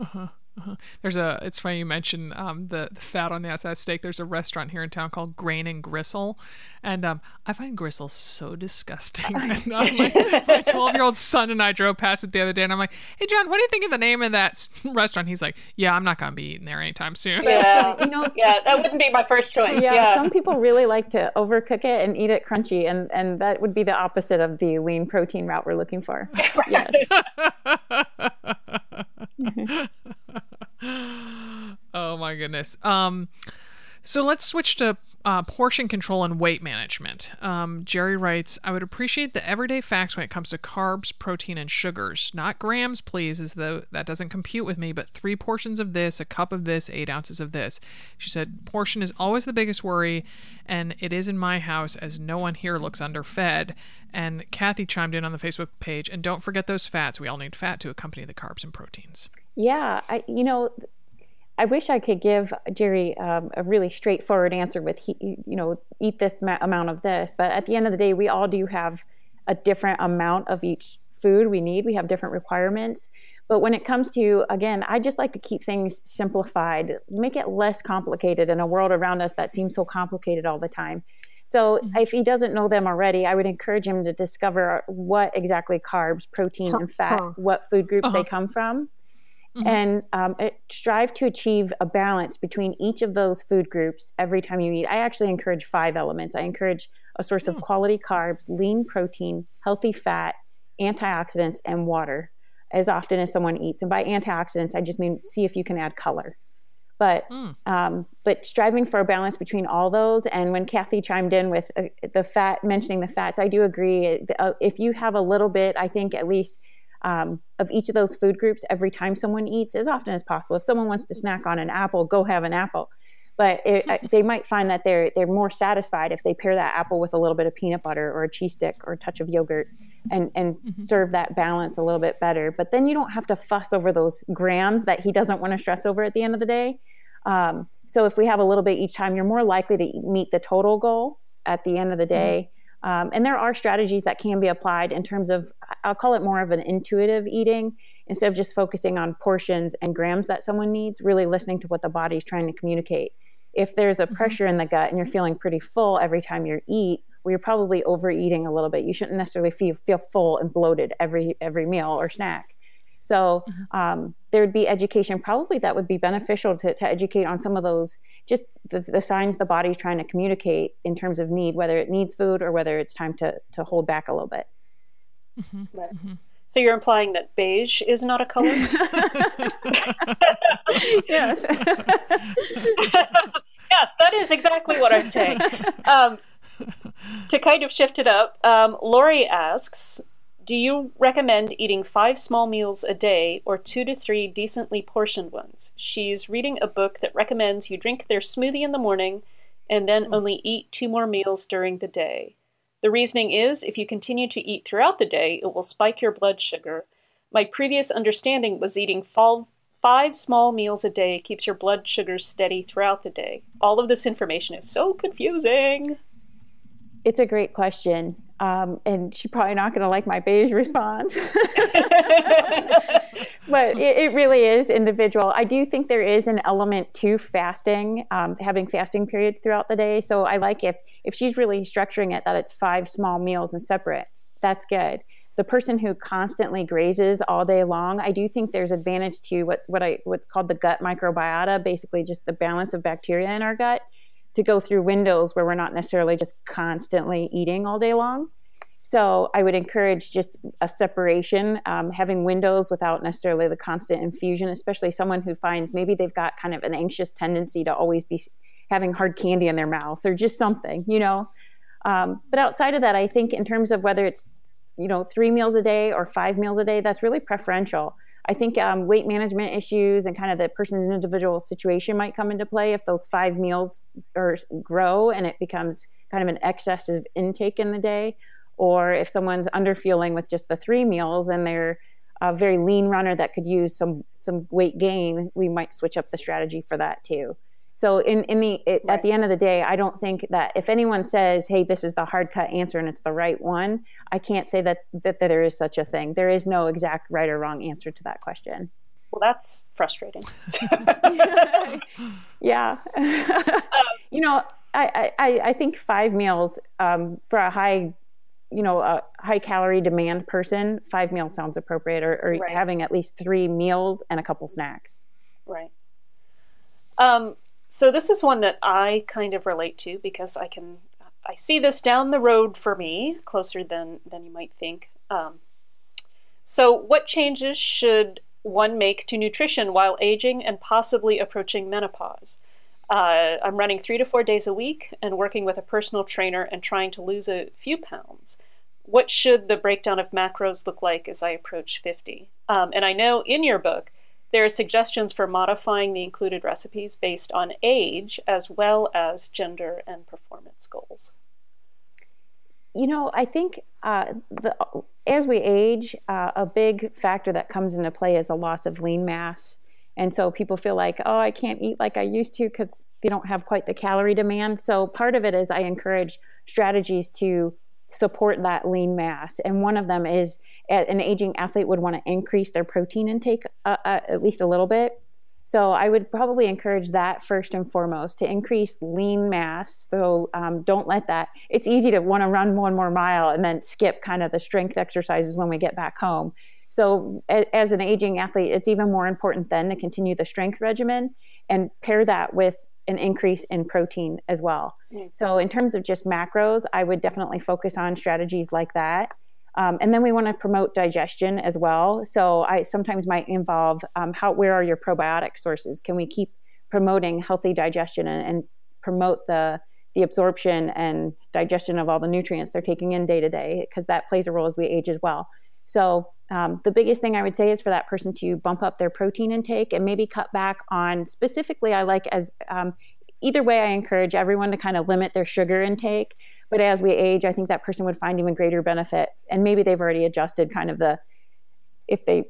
[SPEAKER 1] Uh-huh. Uh-huh. There's a. It's funny you mentioned um, the, the, fat on the outside steak. There's a restaurant here in town called Grain and Gristle, and um, I find gristle so disgusting. and, uh, my 12 year old son and I drove past it the other day, and I'm like, "Hey, John, what do you think of the name of that restaurant?" He's like, "Yeah, I'm not gonna be eating there anytime soon."
[SPEAKER 2] Yeah, you know, yeah, that wouldn't be my first choice.
[SPEAKER 3] Yeah,
[SPEAKER 2] yeah,
[SPEAKER 3] some people really like to overcook it and eat it crunchy, and and that would be the opposite of the lean protein route we're looking for. yes.
[SPEAKER 1] oh my goodness. Um, so let's switch to uh, portion control and weight management. Um, Jerry writes, I would appreciate the everyday facts when it comes to carbs, protein, and sugars. Not grams, please, as though that doesn't compute with me, but three portions of this, a cup of this, eight ounces of this. She said, portion is always the biggest worry, and it is in my house as no one here looks underfed. And Kathy chimed in on the Facebook page, and don't forget those fats. We all need fat to accompany the carbs and proteins.
[SPEAKER 3] Yeah, I, you know, I wish I could give Jerry um, a really straightforward answer with, he, you know, eat this ma- amount of this. But at the end of the day, we all do have a different amount of each food we need. We have different requirements. But when it comes to, again, I just like to keep things simplified, make it less complicated in a world around us that seems so complicated all the time. So mm-hmm. if he doesn't know them already, I would encourage him to discover what exactly carbs, protein, and fat, what food groups uh-huh. they come from mm-hmm. and um, strive to achieve a balance between each of those food groups every time you eat. I actually encourage five elements. I encourage a source of mm. quality carbs, lean protein, healthy fat, antioxidants, and water as often as someone eats. And by antioxidants, I just mean see if you can add color. But mm. um, but striving for a balance between all those. And when Kathy chimed in with uh, the fat, mentioning the fats, I do agree. Uh, if you have a little bit, I think at least um, of each of those food groups every time someone eats as often as possible. If someone wants to snack on an apple, go have an apple. But it, they might find that they're they're more satisfied if they pair that apple with a little bit of peanut butter or a cheese stick or a touch of yogurt, and and mm-hmm. serve that balance a little bit better. But then you don't have to fuss over those grams that he doesn't want to stress over at the end of the day. Um, so if we have a little bit each time, you're more likely to meet the total goal at the end of the mm-hmm. day. Mm-hmm um, and there are strategies that can be applied in terms of, I'll call it more of an intuitive eating instead of just focusing on portions and grams that someone needs, really listening to what the body is trying to communicate. If there's a mm-hmm. pressure in the gut and you're feeling pretty full every time you eat, well, you're probably overeating a little bit. You shouldn't necessarily feel, feel full and bloated every every meal or snack. So mm-hmm. um, there would be education probably that would be beneficial to, to educate on some of those, just the, the signs the body's trying to communicate in terms of need, whether it needs food or whether it's time to, to hold back a little bit.
[SPEAKER 2] Mm-hmm. Right. Mm-hmm. So you're implying that beige is not a color?
[SPEAKER 3] yes.
[SPEAKER 2] yes, that is exactly what I'm saying. Um, to kind of shift it up, um, Lori asks do you recommend eating five small meals a day or two to three decently portioned ones? She's reading a book that recommends you drink their smoothie in the morning and then mm. only eat two more meals during the day. The reasoning is if you continue to eat throughout the day, it will spike your blood sugar. My previous understanding was eating five small meals a day keeps your blood sugar steady throughout the day. All of this information is so confusing.
[SPEAKER 3] It's a great question. Um, and she's probably not going to like my beige response. but it, it, really is individual. I do think there is an element to fasting, um, having fasting periods throughout the day. So I like if if she's really structuring it that it's five small meals and separate. That's good. the person who constantly grazes all day long, I do think there's advantage to what, what I what's called the gut microbiota, basically just the balance of bacteria in our gut, to go through windows where we're not necessarily just constantly eating all day long. So I would encourage just a separation, um, having windows without necessarily the constant infusion, especially someone who finds maybe they've got kind of an anxious tendency to always be having hard candy in their mouth or just something, you know. Um, but outside of that, I think in terms of whether it's you know three meals a day or five meals a day, that's really preferential. I think um, weight management issues and kind of the person's individual situation might come into play if those five meals grow and it becomes kind of an excessive intake in the day, or if someone's underfeeling with just the three meals and they're a very lean runner that could use some some weight gain, we might switch up the strategy for that too. So in in the it, right. at the end of the day, I don't think that if anyone says, "Hey, this is the hard cut answer and it's the right one," I can't say that that, that there is such a thing. There is no exact right or wrong answer to that question.
[SPEAKER 2] Well, that's frustrating.
[SPEAKER 3] yeah, you know, I, I I think five meals um, for a high you know a high calorie demand person five meals sounds appropriate or, or right. having at least three meals and a couple snacks
[SPEAKER 2] right um, so this is one that I kind of relate to because I can I see this down the road for me closer than than you might think. Um, so what changes should one make to nutrition while aging and possibly approaching menopause? Uh, I'm running three to four days a week and working with a personal trainer and trying to lose a few pounds. What should the breakdown of macros look like as I approach 50? Um, and I know in your book there are suggestions for modifying the included recipes based on age as well as gender and performance goals.
[SPEAKER 3] You know, I think uh, the, as we age, uh, a big factor that comes into play is a loss of lean mass. And so people feel like, oh, I can't eat like I used to because they don't have quite the calorie demand. So part of it is I encourage strategies to support that lean mass. And one of them is an aging athlete would want to increase their protein intake uh, uh, at least a little bit. So I would probably encourage that first and foremost to increase lean mass. So um, don't let that. It's easy to want to run one more mile and then skip kind of the strength exercises when we get back home. So as an aging athlete, it's even more important then to continue the strength regimen and pair that with an increase in protein as well. Mm-hmm. So, in terms of just macros, I would definitely focus on strategies like that. Um, and then we want to promote digestion as well. So, I sometimes might involve um, how where are your probiotic sources? Can we keep promoting healthy digestion and, and promote the the absorption and digestion of all the nutrients they're taking in day to day because that plays a role as we age as well. So um, the biggest thing I would say is for that person to bump up their protein intake and maybe cut back on specifically. I like as um, either way. I encourage everyone to kind of limit their sugar intake. But as we age, I think that person would find even greater benefit. And maybe they've already adjusted kind of the if they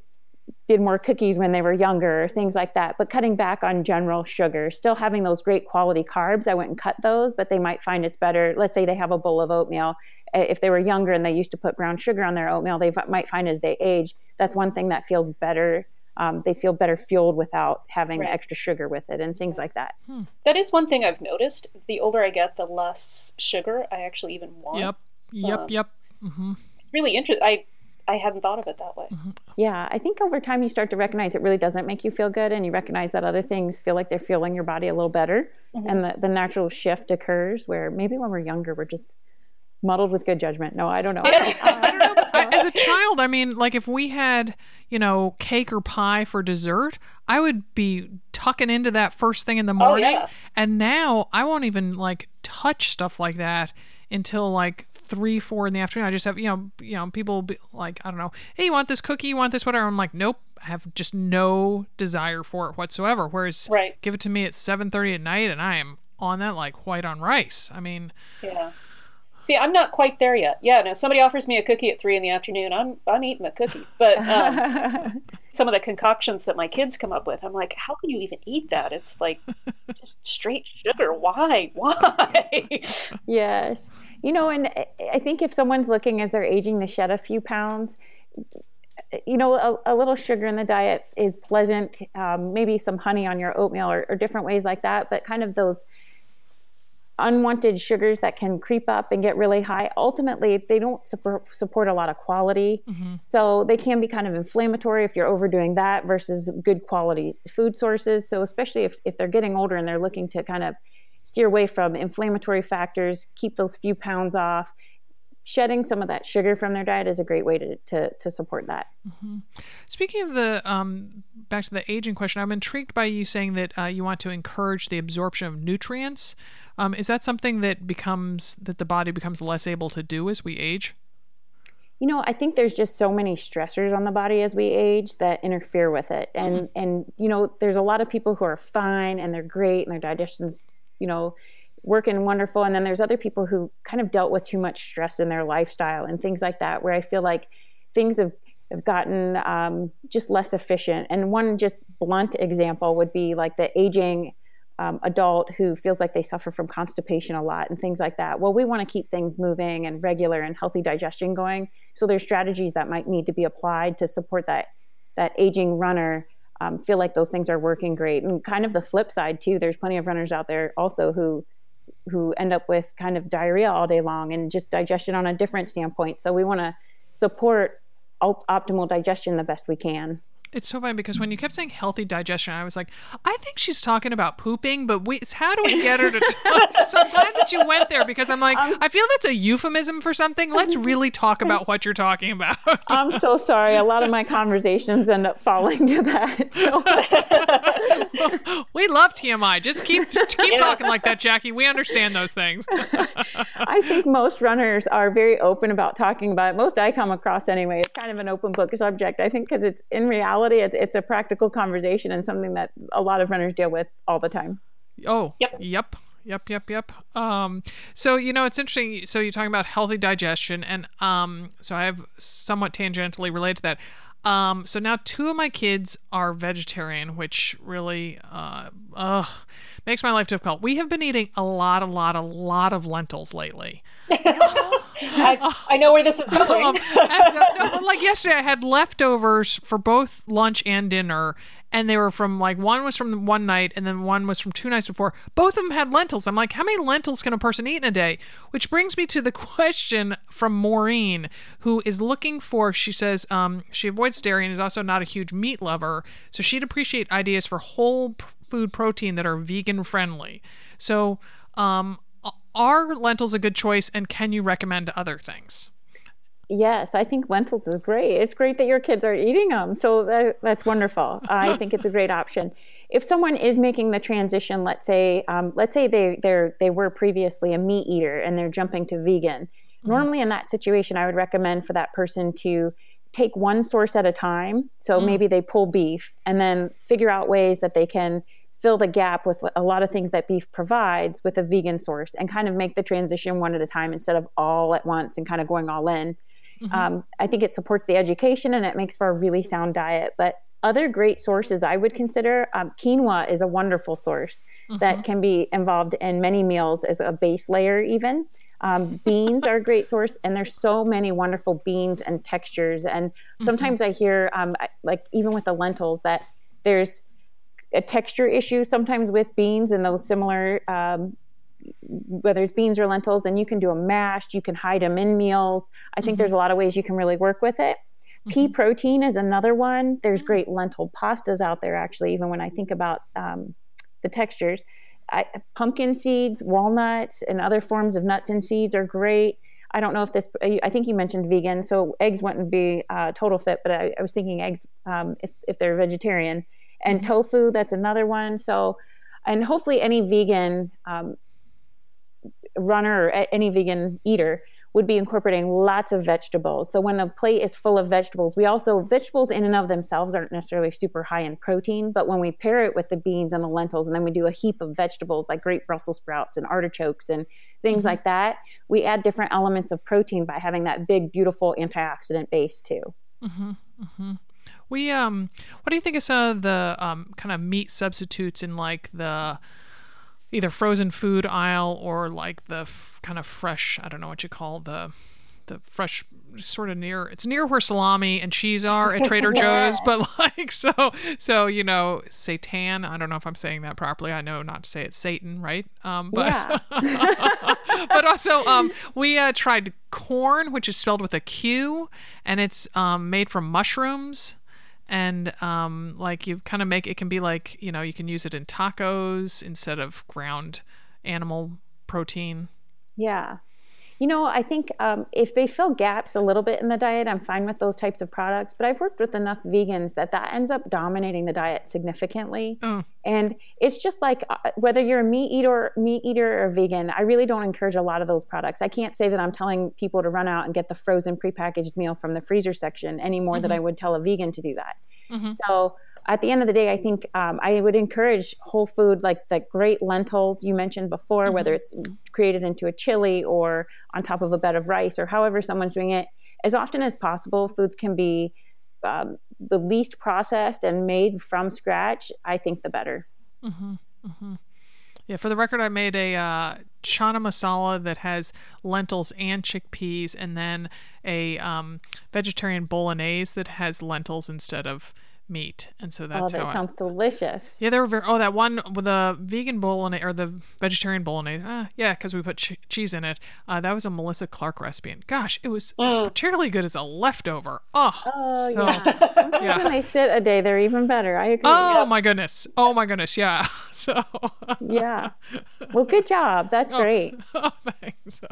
[SPEAKER 3] did more cookies when they were younger, things like that. But cutting back on general sugar, still having those great quality carbs. I wouldn't cut those, but they might find it's better. Let's say they have a bowl of oatmeal. If they were younger and they used to put brown sugar on their oatmeal, they might find as they age, that's one thing that feels better. Um, they feel better fueled without having right. extra sugar with it and things like that.
[SPEAKER 2] Hmm. That is one thing I've noticed. The older I get, the less sugar I actually even want.
[SPEAKER 1] Yep. Yep. Um, yep.
[SPEAKER 2] Mm-hmm. Really interesting. I I hadn't thought of it that way. Mm-hmm.
[SPEAKER 3] Yeah, I think over time you start to recognize it really doesn't make you feel good, and you recognize that other things feel like they're fueling your body a little better, mm-hmm. and the, the natural shift occurs where maybe when we're younger we're just muddled with good judgment. No, I don't know. I don't,
[SPEAKER 1] I don't know. As a child, I mean, like if we had, you know, cake or pie for dessert, I would be tucking into that first thing in the morning. Oh, yeah. And now I won't even like touch stuff like that until like three, four in the afternoon. I just have, you know, you know, people be like, I don't know, hey, you want this cookie? You want this, whatever? I'm like, nope. I have just no desire for it whatsoever. Whereas,
[SPEAKER 2] right.
[SPEAKER 1] give it to me at 7:30 at night, and I am on that like white on rice. I mean,
[SPEAKER 2] yeah. See, I'm not quite there yet. Yeah, no. Somebody offers me a cookie at three in the afternoon. I'm I'm eating a cookie. But um, some of the concoctions that my kids come up with, I'm like, how can you even eat that? It's like just straight sugar. Why? Why?
[SPEAKER 3] yes. You know, and I think if someone's looking as they're aging to shed a few pounds, you know, a, a little sugar in the diet is pleasant. Um, maybe some honey on your oatmeal or, or different ways like that. But kind of those unwanted sugars that can creep up and get really high. Ultimately, they don't support, support a lot of quality. Mm-hmm. So they can be kind of inflammatory if you're overdoing that versus good quality food sources. So, especially if, if they're getting older and they're looking to kind of steer away from inflammatory factors, keep those few pounds off, shedding some of that sugar from their diet is a great way to, to, to support that.
[SPEAKER 1] Mm-hmm. Speaking of the, um, back to the aging question, I'm intrigued by you saying that uh, you want to encourage the absorption of nutrients. Um, is that something that becomes, that the body becomes less able to do as we age?
[SPEAKER 3] You know, I think there's just so many stressors on the body as we age that interfere with it. And, mm-hmm. and, you know, there's a lot of people who are fine and they're great and their digestion's, you know, working wonderful. And then there's other people who kind of dealt with too much stress in their lifestyle and things like that, where I feel like things have, have gotten um, just less efficient. And one just blunt example would be like the aging um, adult who feels like they suffer from constipation a lot and things like that. Well, we want to keep things moving and regular and healthy digestion going. So there's strategies that might need to be applied to support that that aging runner um, feel like those things are working great. And kind of the flip side too, there's plenty of runners out there also who who end up with kind of diarrhea all day long and just digestion on a different standpoint. So we want to support optimal digestion the best we can.
[SPEAKER 1] It's so funny because when you kept saying healthy digestion, I was like, I think she's talking about pooping, but we, how do we get her to talk? so I'm glad that you went there because I'm like, um, I feel that's a euphemism for something. Let's really talk about what you're talking about.
[SPEAKER 3] I'm so sorry. A lot of my conversations end up falling to that. So.
[SPEAKER 1] we love TMI. Just keep keep talking like that, Jackie. We understand those things.
[SPEAKER 3] I think most runners are very open about talking about it. Most I come across anyway. It's kind of an open book subject. I think because it's in reality reality, it's a practical conversation and something that a lot of runners deal with all the time.
[SPEAKER 1] Oh, yep, yep. Yep, yep, yep. Um, so you know, it's interesting. So you're talking about healthy digestion, and um, so I have somewhat tangentially related to that. Um, so now two of my kids are vegetarian, which really, uh, ugh, makes my life difficult. We have been eating a lot, a lot, a lot of lentils lately.
[SPEAKER 2] I, I, know where this is going. um,
[SPEAKER 1] and, like yesterday, I had leftovers for both lunch and dinner, and they were from like one was from one night, and then one was from two nights before. Both of them had lentils. I'm like, how many lentils can a person eat in a day? Which brings me to the question from Maureen, who is looking for. She says um, she avoids dairy and is also not a huge meat lover, so she'd appreciate ideas for whole food protein that are vegan friendly. So, um, are lentils a good choice and can you recommend other things?
[SPEAKER 3] Yes, I think lentils is great. It's great that your kids are eating them. So that, that's wonderful. I think it's a great option. If someone is making the transition, let's say, um, let's say they they they were previously a meat eater and they're jumping to vegan. Mm-hmm. Normally, in that situation, I would recommend for that person to take one source at a time. So mm-hmm. maybe they pull beef and then figure out ways that they can fill the gap with a lot of things that beef provides with a vegan source and kind of make the transition one at a time instead of all at once and kind of going all in. Mm-hmm. Um, I think it supports the education and it makes for a really sound diet. But other great sources I would consider um, quinoa is a wonderful source mm-hmm. that can be involved in many meals as a base layer, even. Um, beans are a great source, and there's so many wonderful beans and textures. And mm-hmm. sometimes mm-hmm. I hear, um, like even with the lentils, that there's a texture issue sometimes with beans and those similar um, whether it's beans or lentils and you can do them mashed you can hide them in meals i think mm-hmm. there's a lot of ways you can really work with it mm-hmm. pea protein is another one there's mm. great lentil pastas out there actually even when i think about um, the textures I, pumpkin seeds walnuts and other forms of nuts and seeds are great I don't know if this. I think you mentioned vegan, so eggs wouldn't be uh, total fit, but I, I was thinking eggs um, if if they're vegetarian and tofu that's another one so and hopefully any vegan um, runner or any vegan eater would be incorporating lots of vegetables. So when a plate is full of vegetables, we also vegetables in and of themselves aren't necessarily super high in protein, but when we pair it with the beans and the lentils and then we do a heap of vegetables like great Brussels sprouts and artichokes and things mm-hmm. like that, we add different elements of protein by having that big beautiful antioxidant base too.
[SPEAKER 1] Mm-hmm. Mm-hmm. We um, what do you think of some of the um kind of meat substitutes in like the either frozen food aisle or like the f- kind of fresh I don't know what you call the the fresh sort of near it's near where salami and cheese are at Trader yes. Joe's, but like so so you know seitan. I don't know if I'm saying that properly. I know not to say it's Satan, right? Um, but yeah. but also um, we uh, tried Quorn, which is spelled with a Q, and it's um, made from mushrooms. And um, like you kind of make it can be like you know you can use it in tacos instead of ground animal protein.
[SPEAKER 3] Yeah. You know, I think um, if they fill gaps a little bit in the diet, I'm fine with those types of products. But I've worked with enough vegans that that ends up dominating the diet significantly. Mm. And it's just like uh, whether you're a meat eater, meat eater or vegan, I really don't encourage a lot of those products. I can't say that I'm telling people to run out and get the frozen prepackaged meal from the freezer section any more mm-hmm. than I would tell a vegan to do that. Mm-hmm. So at the end of the day, I think um, I would encourage whole food, like the great lentils you mentioned before, mm-hmm. whether it's created into a chili or on top of a bed of rice or however someone's doing it. As often as possible, foods can be um, the least processed and made from scratch. I think the better.
[SPEAKER 1] Mm-hmm. Mm-hmm. Yeah, for the record, I made a uh, chana masala that has lentils and chickpeas, and then a um, vegetarian bolognese that has lentils instead of meat, and so that's
[SPEAKER 3] oh, that
[SPEAKER 1] how
[SPEAKER 3] sounds
[SPEAKER 1] I,
[SPEAKER 3] delicious.
[SPEAKER 1] Yeah, they were very. Oh, that one with the vegan bolognese or the vegetarian bolognese. Uh, yeah, because we put ch- cheese in it. Uh, that was a Melissa Clark recipe, and gosh, it was, mm. it was mm. particularly good as a leftover. Oh,
[SPEAKER 3] oh so, yeah. yeah. When they sit a day, they're even better. I agree.
[SPEAKER 1] Oh my goodness. Oh my goodness. Yeah. So.
[SPEAKER 3] yeah. Well, good job. That's
[SPEAKER 1] oh,
[SPEAKER 3] great.
[SPEAKER 1] Oh, thanks. So.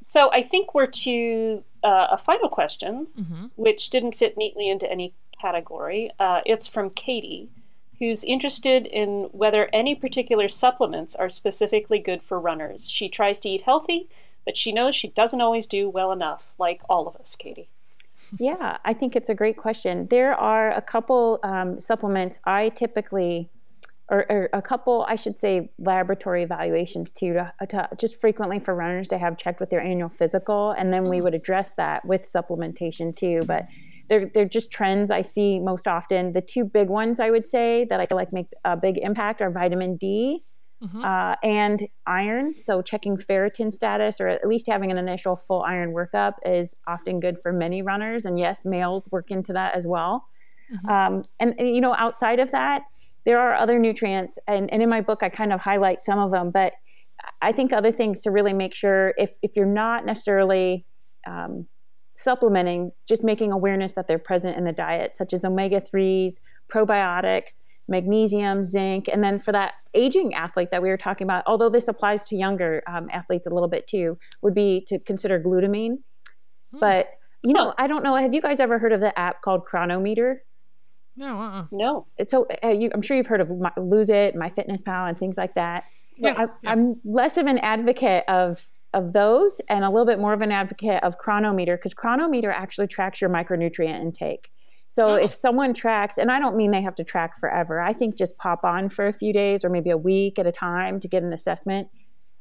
[SPEAKER 2] So I think we're to uh, a final question, mm-hmm. which didn't fit neatly into any category. Uh, it's from Katie, who's interested in whether any particular supplements are specifically good for runners. She tries to eat healthy, but she knows she doesn't always do well enough, like all of us, Katie.
[SPEAKER 3] Yeah, I think it's a great question. There are a couple um, supplements I typically, or, or, a couple, I should say, laboratory evaluations too, to, to, just frequently for runners to have checked with their annual physical, and then we mm. would address that with supplementation too. But they're they're just trends I see most often. The two big ones I would say that I feel like make a big impact are vitamin D mm-hmm. uh, and iron. So checking ferritin status or at least having an initial full iron workup is often good for many runners. And yes, males work into that as well. Mm-hmm. Um, and, and you know, outside of that, there are other nutrients, and, and in my book I kind of highlight some of them, but I think other things to really make sure if if you're not necessarily um, supplementing, just making awareness that they're present in the diet, such as omega 3s, probiotics, magnesium, zinc. And then for that aging athlete that we were talking about, although this applies to younger um, athletes a little bit too, would be to consider glutamine. Hmm. But, you know, I don't know. Have you guys ever heard of the app called Cronometer?
[SPEAKER 1] No, uh-uh.
[SPEAKER 2] no.
[SPEAKER 3] It's so uh, you, I'm sure you've heard of my, Lose It, MyFitnessPal, and things like that. Yeah, I, yeah. I'm less of an advocate of of those and a little bit more of an advocate of Cronometer because Cronometer actually tracks your micronutrient intake. So oh. if someone tracks, and I don't mean they have to track forever, I think just pop on for a few days or maybe a week at a time to get an assessment.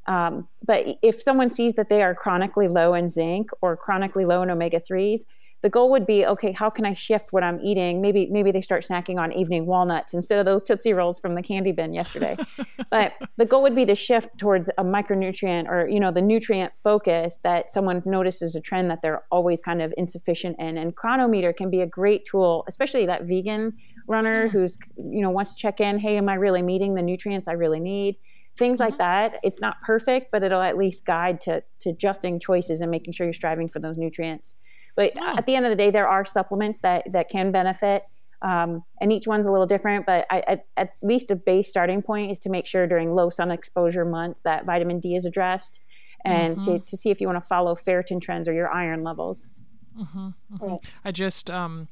[SPEAKER 3] Um, but if someone sees that they are chronically low in zinc or chronically low in omega 3s, the goal would be okay how can i shift what i'm eating? Maybe maybe they start snacking on evening walnuts instead of those tootsie rolls from the candy bin yesterday. But the goal would be to shift towards a micronutrient or you know the nutrient focus that someone notices a trend that they're always kind of insufficient in. And Cronometer can be a great tool especially that vegan runner mm-hmm. who's you know wants to check in hey am i really meeting the nutrients i really need? Things mm-hmm. like that. It's not perfect but it'll at least guide to to adjusting choices and making sure you're striving for those nutrients but yeah. at the end of the day, there are supplements that that can benefit. Um, and each one's a little different, but I, at, at, least a base starting point is to make sure during low sun exposure months that vitamin D is addressed and mm-hmm. to, to see if you want to follow ferritin trends or your iron levels.
[SPEAKER 1] Mm-hmm, mm-hmm. I just um,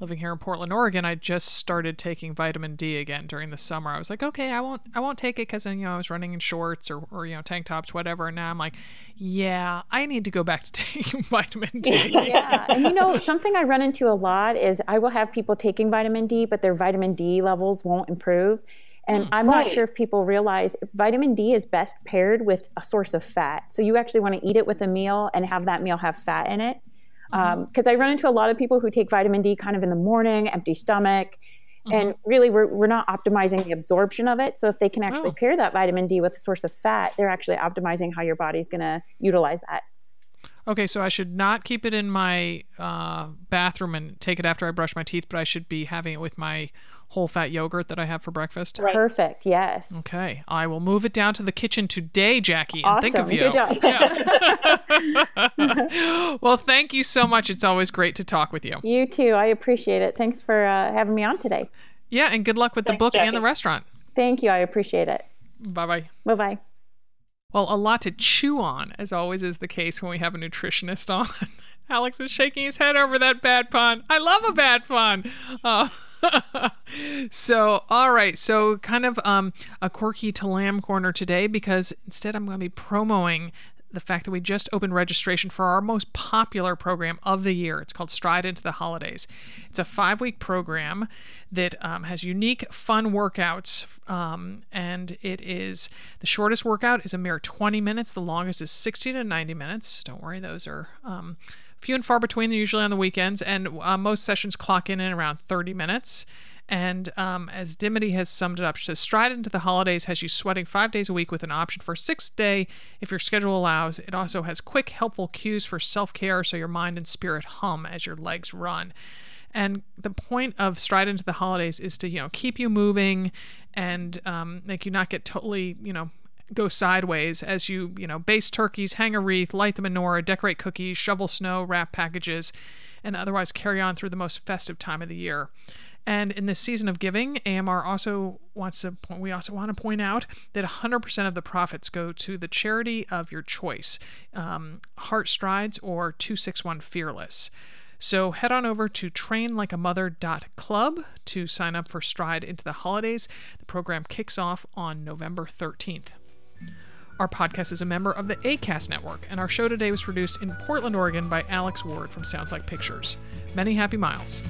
[SPEAKER 1] living here in Portland, Oregon, I just started taking vitamin D again during the summer. I was like, okay, I won't, I won't take it because you know I was running in shorts or, or you know tank tops, whatever. And now I'm like, yeah, I need to go back to taking vitamin D.
[SPEAKER 3] yeah, and you know something I run into a lot is I will have people taking vitamin D, but their vitamin D levels won't improve. And mm, I'm right. not sure if people realize vitamin D is best paired with a source of fat. So you actually want to eat it with a meal and have that meal have fat in it because mm-hmm. um, I run into a lot of people who take vitamin D kind of in the morning, empty stomach, mm-hmm. and really we're, we're not optimizing the absorption of it. So if they can actually oh. pair that vitamin D with a source of fat, they're actually optimizing how your body's going to utilize that.
[SPEAKER 1] Okay, so I should not keep it in my uh, bathroom and take it after I brush my teeth, but I should be having it with my whole fat yogurt that I have for breakfast.
[SPEAKER 2] Right.
[SPEAKER 3] Perfect. Yes.
[SPEAKER 1] Okay, I will move it down to the kitchen today, Jackie, and
[SPEAKER 3] Awesome.
[SPEAKER 1] think of you.
[SPEAKER 3] Good job.
[SPEAKER 1] Yeah. well, thank you so much. It's always great to talk with you.
[SPEAKER 3] You too. I appreciate it. Thanks for uh, having me on today.
[SPEAKER 1] Yeah, and good luck with the
[SPEAKER 2] Thanks,
[SPEAKER 1] book and the restaurant.
[SPEAKER 3] Thank you. I appreciate it.
[SPEAKER 1] Bye bye.
[SPEAKER 3] Bye bye.
[SPEAKER 1] Well, a lot to chew on, as always is the case when we have a nutritionist on. Alex is shaking his head over that bad pun. I love a bad pun. Uh, so, all right. So, kind of um, a quirky to lamb corner today because instead I'm going to be promoting the fact that we just opened registration for our most popular program of the year. It's called Stride into the Holidays. It's a five week program that um, has unique, fun workouts. Um, and it is the shortest workout is a mere 20 minutes, the longest is 60 to 90 minutes. Don't worry, those are. Um, Few and far between. They're usually on the weekends, and uh, most sessions clock in in around 30 minutes. And um, as Dimity has summed it up, she says, Stride into the holidays has you sweating five days a week with an option for sixth day if your schedule allows. It also has quick, helpful cues for self care so your mind and spirit hum as your legs run. And the point of Stride into the holidays is to, you know, keep you moving and um, make you not get totally, you know, go sideways as you, you know, base turkeys, hang a wreath, light the menorah, decorate cookies, shovel snow, wrap packages, and otherwise carry on through the most festive time of the year. And in this season of giving, AMR also wants to point, we also want to point out that 100% of the profits go to the charity of your choice, um, Heart Strides or 261 Fearless. So head on over to trainlikeamother.club to sign up for Stride into the holidays. The program kicks off on November 13th. Our podcast is a member of the ACAST network, and our show today was produced in Portland, Oregon by Alex Ward from Sounds Like Pictures. Many happy miles.